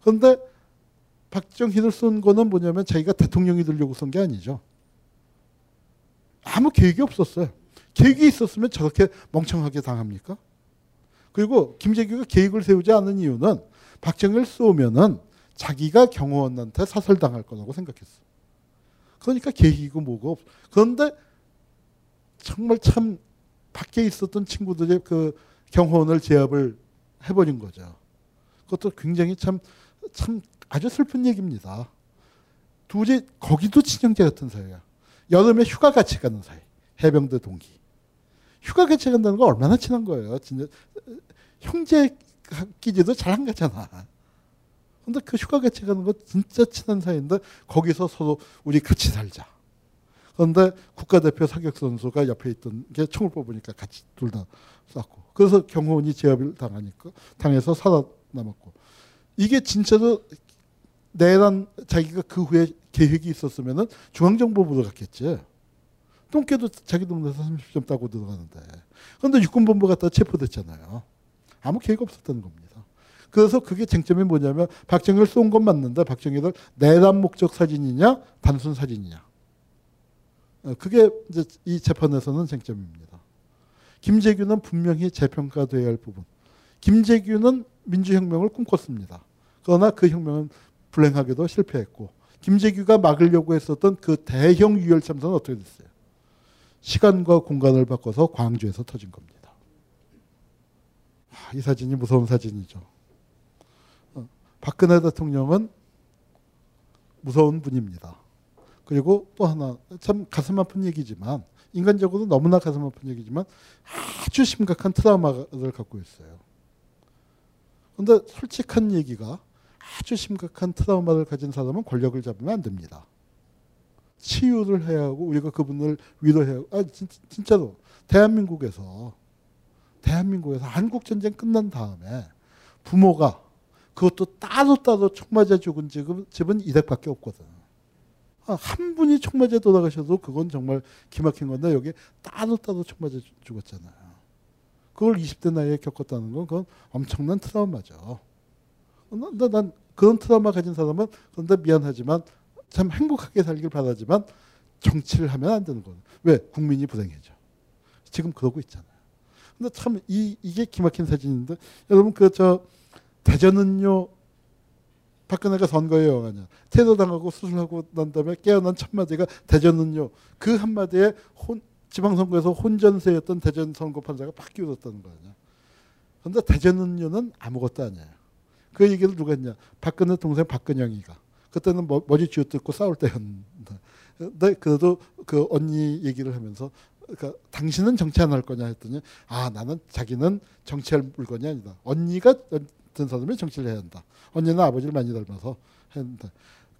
[SPEAKER 9] 그런데 박정희를 쏜 거는 뭐냐면 자기가 대통령이 되려고 쏜 게 아니죠. 아무 계획이 없었어요. 계획이 있었으면 저렇게 멍청하게 당합니까? 그리고 김재규가 계획을 세우지 않은 이유는 박정희를 쏘면은 자기가 경호원한테 사설당할 거라고 생각했어. 그러니까 계획이고 뭐고 없. 그런데 정말 참 밖에 있었던 친구들의 그 경호원을 제압을 해버린 거죠. 그것도 굉장히 참, 참 아주 슬픈 얘기입니다. 도저히 거기도 친형제 같은 사이야. 여름에 휴가 같이 가는 사이. 해병대 동기. 휴가 같이 간다는 거 얼마나 친한 거예요. 진짜 형제 끼지도 잘 안 가잖아. 근데 그 휴가 같이 가는 거 진짜 친한 사이인데 거기서 서로 우리 같이 살자. 그런데 국가대표 사격 선수가 옆에 있던 게 총을 뽑으니까 같이 둘 다 쐈고 그래서 경호원이 제압을 당하니까 당해서 살아남았고 이게 진짜로 내란 자기가 그 후에 계획이 있었으면은 중앙정보부로 갔겠지. 똥개도 자기 동네에서 30점 따고 들어가는데. 그런데 육군본부 갔다 체포됐잖아요. 아무 계획 없었다는 겁니다. 그래서 그게 쟁점이 뭐냐면 박정희를 쏜 건 맞는데 박정희를 내란 목적 사진이냐 단순 사진이냐. 어, 그게 이제 이 재판에서는 쟁점입니다. 김재규는 분명히 재평가돼야 할 부분. 김재규는 민주혁명을 꿈꿨습니다. 그러나 그 혁명은 불행하게도 실패했고 김재규가 막으려고 했었던 그 대형 유혈 참사는 어떻게 됐어요? 시간과 공간을 바꿔서 광주에서 터진 겁니다. 아, 이 사진이 무서운 사진이죠. 어, 박근혜 대통령은 무서운 분입니다. 그리고 또 하나 참 가슴 아픈 얘기지만 인간적으로 너무나 가슴 아픈 얘기지만 아주 심각한 트라우마를 갖고 있어요. 그런데 솔직한 얘기가 아주 심각한 트라우마를 가진 사람은 권력을 잡으면 안 됩니다. 치유를 해야 하고 우리가 그분을 위로해야 하고 아 진, 진짜로 대한민국에서 대한민국에서 한국 전쟁 끝난 다음에 부모가 그것도 따로 따로 총 맞아 죽은 집은, 이댁밖에 없거든. 아, 한 분이 총 맞아 돌아가셔도 그건 정말 기막힌 건데 여기 따로 따로 총 맞아 죽었잖아요. 그걸 20대 나이에 겪었다는 건 그건 엄청난 트라우마죠. 난, 난 그런 트라우마 가진 사람은 그런데 미안하지만 참 행복하게 살길 바라지만 정치를 하면 안 되는 거예요. 왜? 국민이 불행해져. 지금 그러고 있잖아요. 근데 참 이, 이게 기막힌 사진인데 여러분 그 저 대전은요 박근혜가 선거에 영하냐 퇴도당하고 수술하고 난 다음에 깨어난 첫 마디가 대전은요 그 한마디에 혼, 지방선거에서 혼전세였던 대전 선거 판사가 바뀌어졌다는 거 아니야. 그런데 대전은요는 아무것도 아니에요. 그 얘기를 누가 했냐 박근혜 동생 박근영이가 그때는 머, 머리 쥐어뜯고 싸울 때였는데 그래도 그 언니 얘기를 하면서 그러니까 당신은 정치 안 할 거냐 했더니 아 나는 자기는 정치할 물건이 아니다. 언니가 든 사람이 정치를 해야 한다. 언니는 아버지를 많이 닮아서 했는데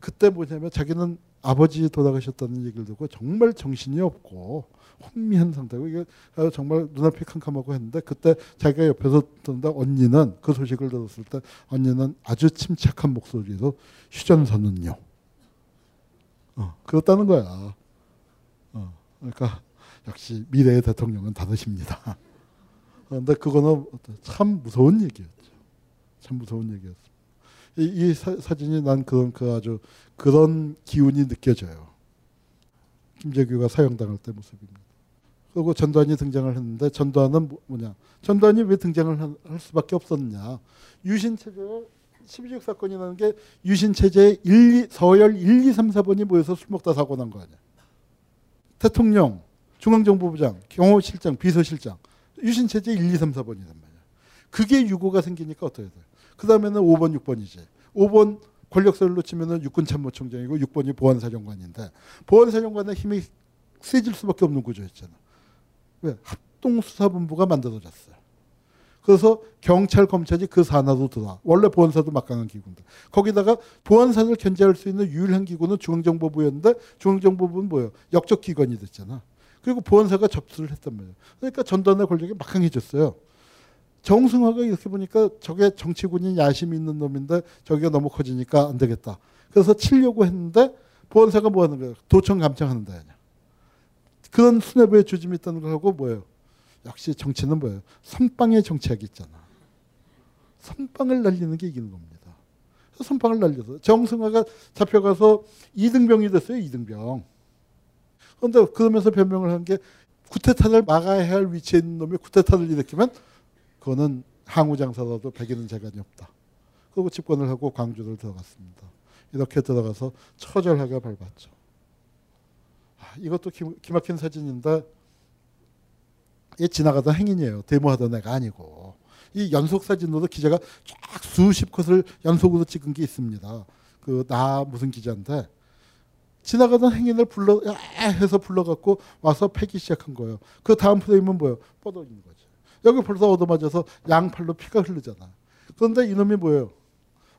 [SPEAKER 9] 그때 뭐냐면 자기는 아버지 돌아가셨다는 얘기를 듣고 정말 정신이 없고 혼미한 상태고 이게 정말 눈앞이 캄캄하고 했는데 그때 자기가 옆에서 듣는다 언니는 그 소식을 들었을 때 언니는 아주 침착한 목소리로 휴전선은요. 어, 그렇다는 거야. 어, 그러니까 역시 미래의 대통령은 다르십니다. 그런데 그거는 참 무서운 얘기였죠. 참 무서운 얘기였습니다. 이, 이 사, 사진이 난 그런 그 아주 그런 기운이 느껴져요. 김재규가 사형당할 때 모습입니다. 그리고 전두환이 등장을 했는데 전두환은 뭐, 뭐냐? 전두환이 왜 등장을 할 수밖에 없었냐? 유신 체제 12.6 사건이라는 게 유신 체제의 1, 2, 서열 1, 2, 3, 4번이 모여서 술 먹다 사고 난 거 아니야. 대통령, 중앙정보부장, 경호실장, 비서실장 유신 체제 1, 2, 3, 4번이란 말이야. 그게 유고가 생기니까 어떻게 돼? 그 다음에는 5번, 6번이지. 5번 권력설로 치면은 육군참모총장이고 6번이 보안사령관인데 보안사령관의 힘이 세질 수밖에 없는 구조였잖아. 왜? 합동수사본부가 만들어졌어요. 그래서 경찰, 검찰이 그 산하로 들어와. 원래 보안사도 막강한 기구인데. 거기다가 보안사를 견제할 수 있는 유일한 기구는 중앙정보부였는데 중앙정보부는 뭐예요? 역적 기관이 됐잖아. 그리고 보안사가 접수를 했단 말이에요. 그러니까 전단의 권력이 막강해졌어요. 정승화가 이렇게 보니까 저게 정치군인 야심이 있는 놈인데 저기가 너무 커지니까 안 되겠다. 그래서 치려고 했는데 보안사가 뭐 하는 거예요? 도청 감청하는 데 아니야. 그런 수뇌부의 조짐이 있다는 걸 하고 뭐예요? 역시 정치는 뭐예요? 선빵의 정치학이 있잖아. 선빵을 날리는 게 이기는 겁니다. 선빵을 날려서 정승화가 잡혀가서 이등병이 됐어요. 이등병. 그런데 그러면서 변명을 한 게 쿠데타를 막아야 할 위치에 있는 놈이 쿠데타를 일으키면 그거는 항우장사라도 배기는 재간이 없다. 그리고 집권을 하고 광주를 들어갔습니다. 이렇게 들어가서 처절하게 밟았죠. 아, 이것도 기, 기막힌 사진인데 이 지나가던 행인이에요. 데모하던 애가 아니고. 이 연속 사진으로 기자가 쫙 수십 컷을 연속으로 찍은 게 있습니다. 그 나 무슨 기자인데 지나가던 행인을 불러 해서 불러갖고 와서 패기 시작한 거예요. 그 다음 프레임은 뭐예요? 뻗어진 거죠. 여기 벌써 얻어맞아서 양팔로 피가 흐르잖아. 그런데 이놈이 뭐예요?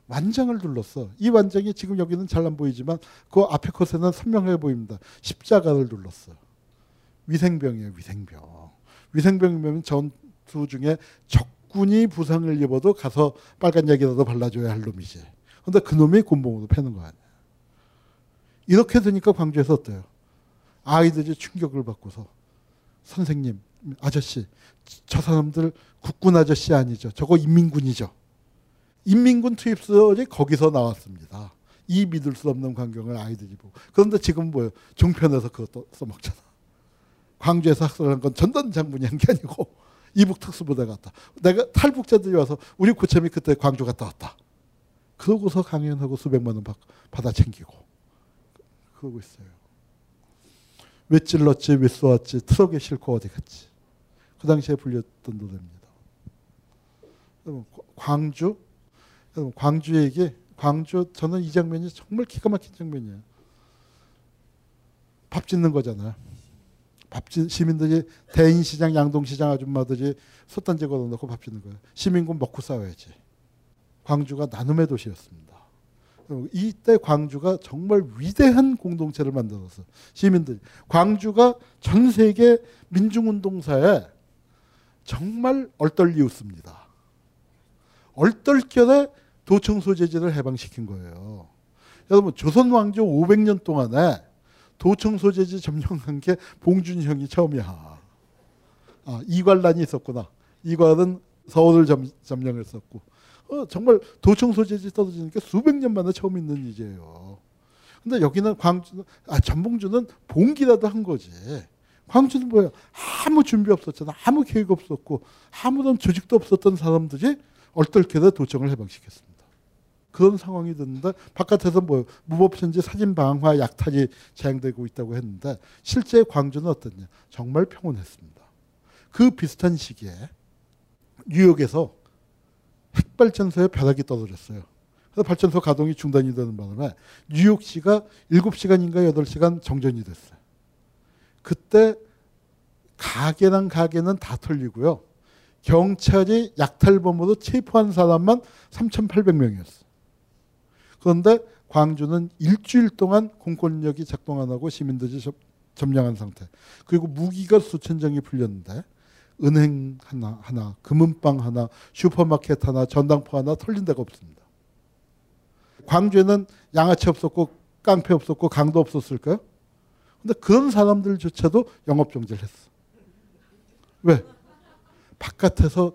[SPEAKER 9] 완장을 눌렀어. 이 완장이 지금 여기는 잘 안 보이지만 그 앞에 컷에는 선명해 보입니다. 십자가를 눌렀어. 위생병이에요. 위생병. 위생병이면 전투 중에 적군이 부상을 입어도 가서 빨간 약이라도 발라줘야 할 놈이지. 그런데 그 놈이 곤봉으로 패는 거 아니야. 이렇게 되니까 광주에서 어때요? 아이들이 충격을 받고서 선생님, 아저씨, 저 사람들 국군 아저씨 아니죠. 저거 인민군이죠. 인민군 투입설이 거기서 나왔습니다. 이 믿을 수 없는 광경을 아이들이 보고. 그런데 지금 뭐예요? 종편에서 그것도 써먹잖아. 광주에서 학살한 건 전단 장군이 한 게 아니고 이북 특수부대 갔다. 내가 탈북자들이 와서 우리 고참이 그때 광주 갔다 왔다. 그러고서 강연하고 수백만 원 받, 받아 챙기고 그러고 있어요. 왜 찔렀지, 왜 쏘았지, 트럭에 싣고 어디 갔지. 그 당시에 불렸던 노래입니다. 광주, 광주 얘기, 광주, 저는 이 장면이 정말 기가 막힌 장면이에요. 밥 짓는 거잖아요. 밥 짓, 시민들이 대인시장, 양동시장 아줌마들이 솥단지 걸어놓고 밥 짓는 거예요. 시민군 먹고 싸워야지. 광주가 나눔의 도시였습니다. 이때 광주가 정말 위대한 공동체를 만들어서 시민들 광주가 전 세계 민중운동사에 정말 얼떨리 웃습니다. 얼떨결에 도청 소재지를 해방시킨 거예요. 여러분 조선 왕조 500년 동안에 도청 소재지 점령한 게 봉준이 형이 처음이야. 아, 이괄란이 있었구나. 이괄은 서울을 점, 점령했었고 어, 정말 도청 소재지 떨어지는 게 수백 년 만에 처음 있는 일이에요. 근데 여기는 광주, 아, 전봉주는 봉기라도 한 거지. 광주는 뭐야? 아무 준비 없었잖아. 아무 계획 없었고, 아무런 조직도 없었던 사람들이 얼떨결에 도청을 해방시켰습니다. 그런 상황이 됐는데, 바깥에서 뭐, 무법천지 사진 방화 약탈이 자행되고 있다고 했는데, 실제 광주는 어떻냐? 정말 평온했습니다. 그 비슷한 시기에 뉴욕에서 핵발전소에 벼락이 떨어졌어요. 그래서 발전소 가동이 중단이 되는 바람에 뉴욕시가 7시간인가 8시간 정전이 됐어요. 그때 가게랑 가게는 다 털리고요. 경찰이 약탈범으로 체포한 사람만 3,800명이었어요. 그런데 광주는 일주일 동안 공권력이 작동 안 하고 시민들이 점령한 상태. 그리고 무기가 수천 장이 풀렸는데 은행 하나, 하나, 금은방 하나, 슈퍼마켓 하나, 전당포 하나 털린 데가 없습니다. 광주에는 양아치 없었고 깡패 없었고 강도 없었을까요? 근데 그런 사람들조차도 영업 정지를 했어. 왜? 바깥에서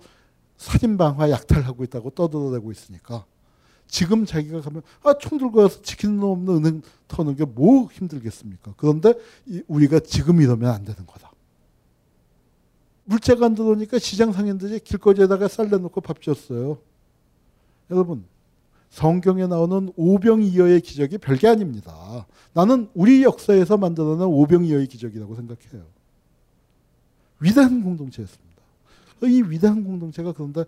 [SPEAKER 9] 살인방화 약탈하고 있다고 떠들어대고 있으니까 지금 자기가 가면 아, 총 들고 와서 놈 없는 은행 터는 게 뭐 힘들겠습니까? 그런데 우리가 지금 이러면 안 되는 거다. 물자가 안 들어오니까 시장 상인들이 길거리에다가 쌀 내놓고 밥 줬어요. 여러분 성경에 나오는 오병이어의 기적이 별게 아닙니다. 나는 우리 역사에서 만들어낸 오병이어의 기적이라고 생각해요. 위대한 공동체였습니다. 이 위대한 공동체가 그런데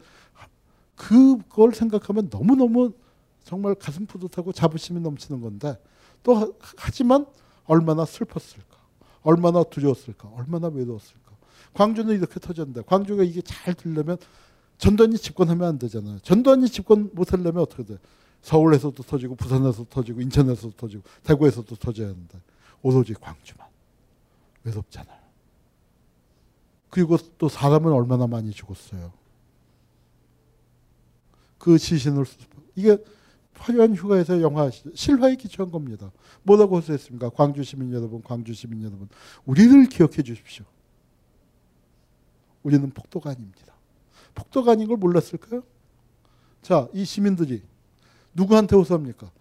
[SPEAKER 9] 그걸 생각하면 너무너무 정말 가슴 뿌듯하고 자부심이 넘치는 건데 또 하지만 얼마나 슬펐을까 얼마나 두려웠을까 얼마나 외로웠을까 광주는 이렇게 터졌는데 광주가 이게 잘 되려면 전두환이 집권하면 안 되잖아요. 전두환이 집권 못하려면 어떻게 돼? 서울에서도 터지고 부산에서도 터지고 인천에서도 터지고 대구에서도 터져야 하는데 오로지 광주만 외롭잖아요. 그리고 또 사람은 얼마나 많이 죽었어요. 그 시신을 이게 화려한 휴가에서 영화 실화에 기초한 겁니다. 뭐라고 호소했습니까? 광주 시민 여러분, 광주 시민 여러분, 우리를 기억해 주십시오. 우리는 폭도가 아닙니다. 폭도가 아닌 걸 몰랐을까요? 자, 이 시민들이 누구한테 호소합니까?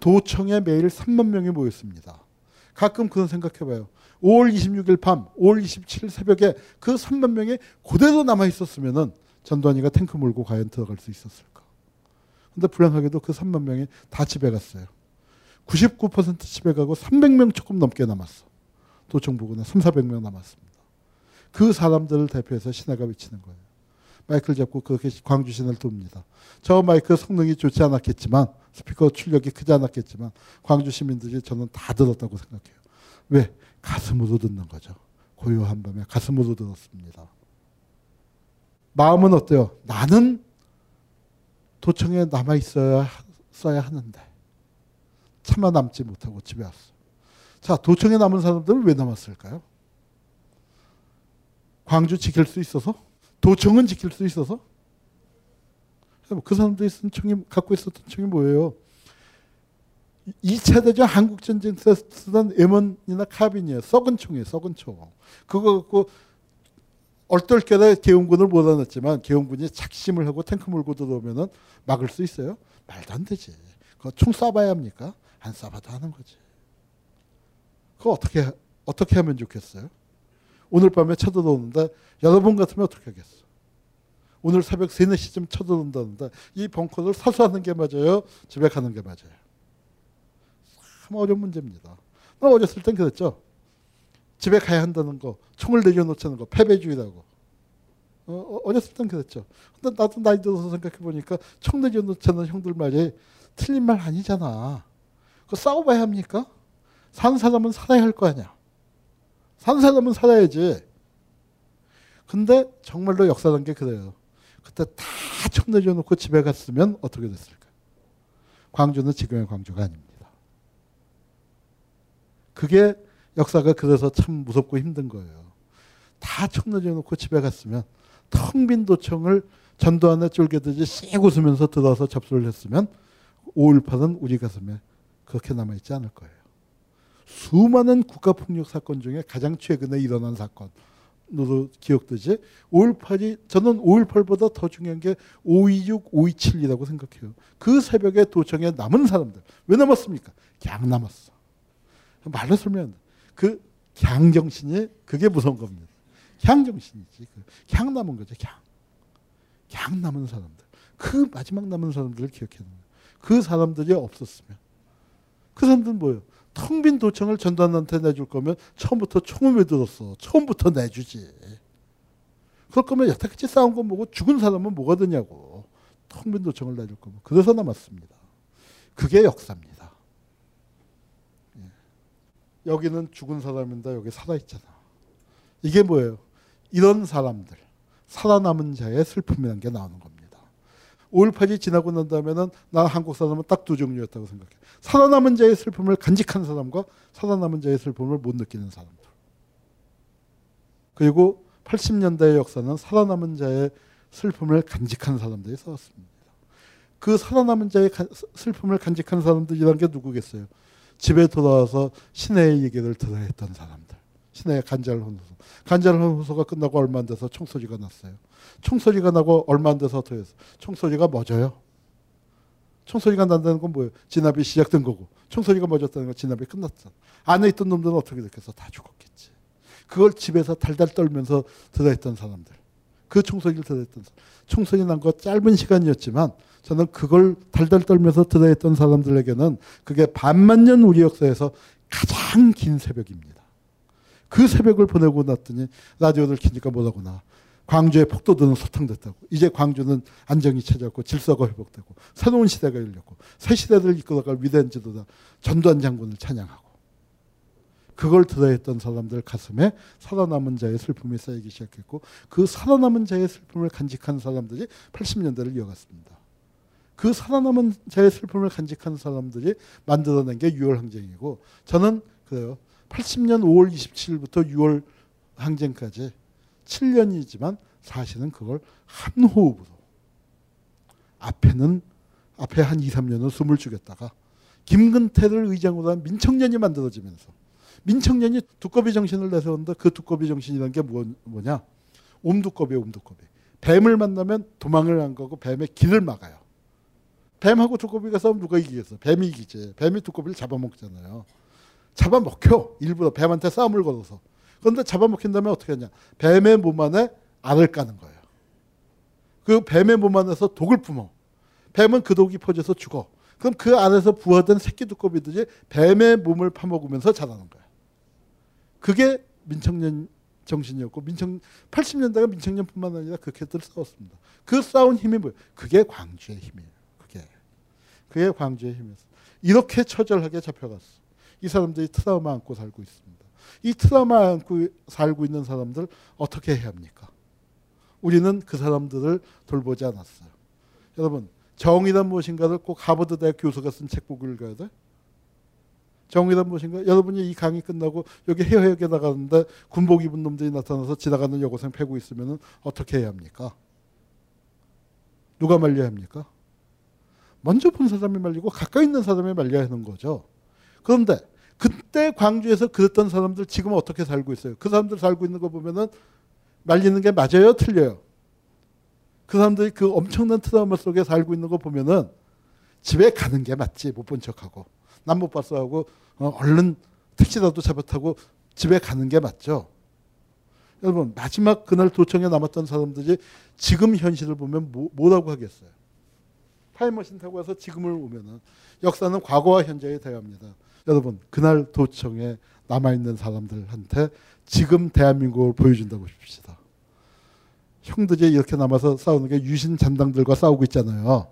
[SPEAKER 9] 도청에 매일 3만 명이 모였습니다. 가끔 그런 생각해봐요. 5월 26일 밤, 5월 27일 새벽에 그 3만 명이 그대로 남아 있었으면은 전두환이가 탱크 몰고 과연 들어갈 수 있었을까? 근데 불행하게도 그 3만 명이 다 집에 갔어요. 99% 집에 가고 300명 조금 넘게 남았어. 도청 부근에 3, 400명 남았습니다. 그 사람들을 대표해서 신화가 외치는 거예요. 마이크를 잡고 그렇게 광주 신을 돕니다. 저 마이크 성능이 좋지 않았겠지만 스피커 출력이 크지 않았겠지만 광주 시민들이 저는 다 들었다고 생각해요. 왜? 가슴으로 듣는 거죠. 고요한 밤에 가슴으로 들었습니다. 마음은 어때요? 나는 도청에 남아 있어야 하는데 차마 남지 못하고 집에 왔어. 자, 도청에 남은 사람들은 왜 남았을까요? 광주 지킬 수 있어서 도청은 지킬 수 있어서 그 사람들이 쓴 총이 갖고 있었던 총이 뭐예요? 2차 대전 한국 전쟁 때 쓰던 M1이나 카빈이에요. 썩은 총이에요. 썩은 총. 그거 갖고 얼떨결에 계엄군을 몰아냈지만 계엄군이 작심을 하고 탱크 몰고 들어오면은 막을 수 있어요? 말도 안 되지. 그거 총 쏴봐야 합니까? 안 쏴봐도 하는 거지. 그거 어떻게 어떻게 하면 좋겠어요? 오늘 밤에 쳐들어오는데 여러분 같으면 어떻게 하겠어? 오늘 새벽 3, 4시쯤 쳐들어온다는데 이 벙커를 사수하는 게 맞아요? 집에 가는 게 맞아요? 참 어려운 문제입니다. 나 어렸을 땐 그랬죠. 집에 가야 한다는 거, 총을 내려놓자는 거, 패배주의라고. 어, 어, 어렸을 땐 그랬죠. 근데 나도 나이 들어서 생각해 보니까 총 내려놓자는 형들 말이 틀린 말 아니잖아. 그 싸워봐야 합니까? 산 사람은 살아야 할 거 아니야. 산 사람은 살아야지. 근데 정말로 역사란 게 그래요. 그때 다총 내려놓고 집에 갔으면 어떻게 됐을까? 광주는 지금의 광주가 아닙니다. 그게 역사가 그래서 참 무섭고 힘든 거예요. 다총 내려놓고 집에 갔으면 텅 빈 도청을 전두환의 쫄개듯이 씩 웃으면서 들어와서 접수를 했으면 5.18은 우리 가슴에 그렇게 남아있지 않을 거예요. 수많은 국가폭력 사건 중에 가장 최근에 일어난 사건으로 기억되지 5.18이 저는 5.18보다 더 중요한 게 5.26, 5.27이라고 생각해요. 그 새벽에 도청에 남은 사람들 왜 남았습니까? 강 남았어. 말로 설명 그 강정신이 그게 무서운 겁니다. 향정신이지. 향 남은 거죠. 향. 향 남은 사람들. 그 마지막 남은 사람들을 기억해야 됩니다. 그 사람들이 없었으면. 그 사람들은 뭐예요? 텅 빈 도청을 전두환한테 내줄 거면 처음부터 총을 왜 들었어? 처음부터 내주지. 그럴 거면 여태까지 싸운 건 뭐고 죽은 사람은 뭐가 되냐고. 텅 빈 도청을 내줄 거면. 그래서 남았습니다. 그게 역사입니다. 예. 여기는 죽은 사람인데 여기 살아있잖아. 이게 뭐예요? 이런 사람들, 살아남은 자의 슬픔이라는 게 나오는 겁니다. 5.18이 지나고 난 다음에는 나 한국 사람은 딱 두 종류였다고 생각해. 살아남은 자의 슬픔을 간직한 사람과 살아남은 자의 슬픔을 못 느끼는 사람들. 그리고 80년대의 역사는 살아남은 자의 슬픔을 간직한 사람들이 싸웠습니다. 그 살아남은 자의 슬픔을 간직한 사람들이란 게 누구겠어요? 집에 돌아와서 신의 얘기를 들어야 했던 사람들. 신의 간절한 후소. 간절한 후소가 끝나고 얼마 안 돼서 총소리가 났어요. 총소리가 나고 얼마 안 돼서 했어? 총소리가 멎어요. 총소리가 난다는 건 뭐예요? 진압이 시작된 거고 총소리가 멎었다는 건 진압이 끝났잖아. 안에 있던 놈들은 어떻게 됐겠어? 다 죽었겠지. 그걸 집에서 달달 떨면서 들어했던 사람들. 그 총소리를 들어했던 사람. 총소리 난 거 짧은 시간이었지만 저는 그걸 달달 떨면서 들어했던 사람들에게는 그게 반만 년 우리 역사에서 가장 긴 새벽입니다. 그 새벽을 보내고 났더니 라디오를 키니까 뭐라구나. 광주의 폭도들은 소탕됐다고. 이제 광주는 안정이 찾았고 질서가 회복되고 새로운 시대가 열렸고 새 시대를 이끌어갈 위대한 지도자 전두환 장군을 찬양하고 그걸 들어했던 사람들 가슴에 살아남은 자의 슬픔이 쌓이기 시작했고 그 살아남은 자의 슬픔을 간직한 사람들이 80년대를 이어갔습니다. 그 살아남은 자의 슬픔을 간직한 사람들이 만들어낸 게 6월 항쟁이고 저는 그래요. 80년 5월 27일부터 6월 항쟁까지 7년이지만 사실은 그걸 한 호흡으로 앞에는 앞에 한 2, 3년은 숨을 죽였다가 김근태를 의장으로 한 민청년이 만들어지면서 민청년이 두꺼비 정신을 내세웠는데 그 두꺼비 정신이라는 게 뭐, 뭐냐? 옴두꺼비 옴두꺼비. 뱀을 만나면 도망을 안 가고 뱀의 길을 막아요 뱀하고 두꺼비가 싸우면 누가 이기겠어? 뱀이 이기지. 뱀이 두꺼비를 잡아먹잖아요. 잡아먹혀. 일부러 뱀한테 싸움을 걸어서. 그런데 잡아먹힌 다음에 어떻게 하냐? 뱀의 몸 안에 알을 까는 거예요. 그 뱀의 몸 안에서 독을 품어. 뱀은 그 독이 퍼져서 죽어. 그럼 그 안에서 부화된 새끼 두꺼비들이 뱀의 몸을 파먹으면서 자라는 거야. 그게 민청년 정신이었고 민청 80년대가 민청년뿐만 아니라 그렇게들 싸웠습니다. 그 싸운 힘이 뭐예요? 그게 광주의 힘이에요. 그게 광주의 힘이었어. 이렇게 처절하게 잡혀갔어. 이 사람들이 트라우마 안고 살고 있습니다. 이 트라우마 안고 살고 있는 사람들 어떻게 해야 합니까? 우리는 그 사람들을 돌보지 않았어요. 여러분 정의란 무엇인가를 꼭 하버드 대학 교수가 쓴 책 보고 읽어야 돼. 정의란 무엇인가? 여러분이 이 강의 끝나고 여기 해역에 나가는데 군복 입은 놈들이 나타나서 지나가는 여고생 패고 있으면 어떻게 해야 합니까? 누가 말려야 합니까? 먼저 본 사람이 말리고 가까이 있는 사람이 말려야 하는 거죠. 그런데 그때 광주에서 그랬던 사람들 지금 어떻게 살고 있어요? 그 사람들 살고 있는 거 보면은 말리는 게 맞아요? 틀려요? 그 사람들이 그 엄청난 트라우마 속에 살고 있는 거 보면은 집에 가는 게 맞지 못 본 척하고 난 못 봤어 하고 어, 얼른 택시라도 잡아 타고 집에 가는 게 맞죠. 여러분 마지막 그날 도청에 남았던 사람들이 지금 현실을 보면 뭐, 뭐라고 하겠어요? 타임머신 타고 와서 지금을 오면은 역사는 과거와 현재에 대합니다. 여러분 그날 도청에 남아 있는 사람들한테 지금 대한민국을 보여준다고 봅시다. 형들이 이렇게 남아서 싸우는 게 유신 잔당들과 싸우고 있잖아요.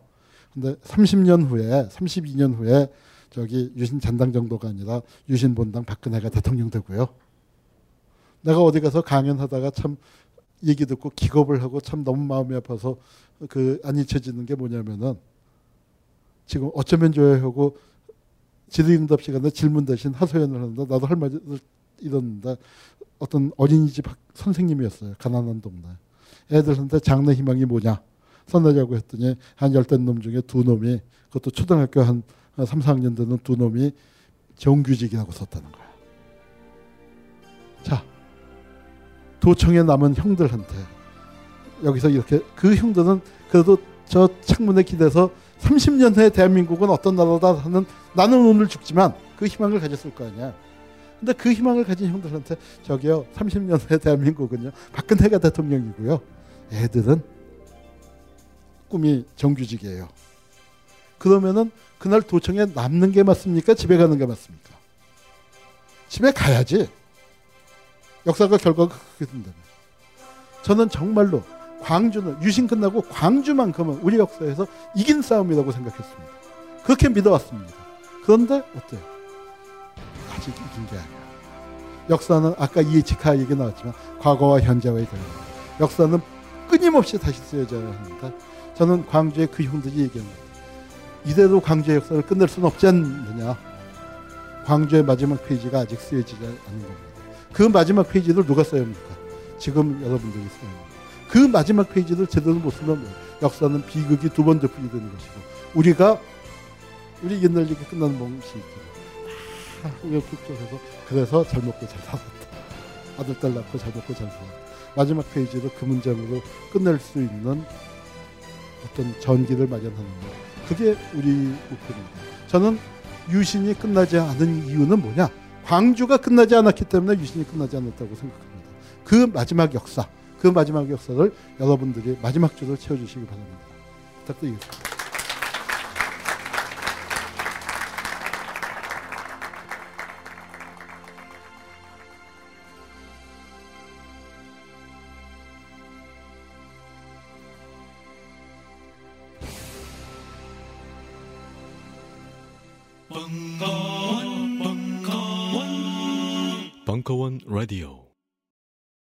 [SPEAKER 9] 근데 30년 후에 32년 후에 저기 유신 잔당 정도가 아니라 유신 본당 박근혜가 대통령 되고요. 내가 어디 가서 강연하다가 참 얘기 듣고 기겁을 하고 참 너무 마음이 아파서 그 안 잊혀지는 게 뭐냐면은 지금 어쩌면 좋아요 하고 질의응답 시간에 질문 대신 하소연을 하는데 나도 할 말을 잃었는데 어떤 어린이집 학- 선생님이었어요. 가난한 동네. 애들한테 장래 희망이 뭐냐 써내자고 했더니 한 열댓 놈 중에 두 놈이 그것도 초등학교 한 3, 4학년 되는 두 놈이 정규직이라고 썼다는 거야. 자, 도청에 남은 형들한테 여기서 이렇게 그 형들은 그래도 저 창문에 기대서 30년 후에 대한민국은 어떤 나라다 하는 나는 오늘 죽지만 그 희망을 가졌을 거 아니야. 근데 그 희망을 가진 형들한테 저기요 30년 후에 대한민국은요 박근혜가 대통령이고요. 애들은 꿈이 정규직이에요. 그러면은 그날 도청에 남는 게 맞습니까? 집에 가는 게 맞습니까? 집에 가야지. 역사가 결과가 그렇게 된다면. 저는 정말로 광주는 유신 끝나고 광주만큼은 우리 역사에서 이긴 싸움이라고 생각했습니다. 그렇게 믿어왔습니다. 그런데 어때요? 아직 이긴 게 아니야. 역사는 아까 이에치카 얘기 나왔지만 과거와 현재와의 대화. 역사는 끊임없이 다시 쓰여져야 합니다. 저는 광주의 그 형들이 얘기합니다. 이대로 광주의 역사를 끝낼 수는 없지 않느냐. 광주의 마지막 페이지가 아직 쓰여지지 않은 겁니다. 그 마지막 페이지를 누가 써야 합니까? 지금 여러분들이 써야 합니다. 그 마지막 페이지를 제대로 못 쓰면 뭐 역사는 비극이 두번 덮이게 되는 것이고 우리가 우리 옛날 얘기 끝나는 후회 푹적해서 그래서 잘 먹고 잘 살았다. 아들 딸 낳고 잘 먹고 잘 살았다. 마지막 페이지를 그 문장으로 끝낼 수 있는 어떤 전기를 마련하는 것. 그게 우리 목표입니다. 저는 유신이 끝나지 않은 이유는 뭐냐? 광주가 끝나지 않았기 때문에 유신이 끝나지 않았다고 생각합니다. 그 마지막 역사, 그 마지막 역사를 여러분들이 마지막 줄을 채워주시기 바랍니다. 부탁드리겠습니다.
[SPEAKER 10] 벙커원, 벙커원, 벙커원 라디오.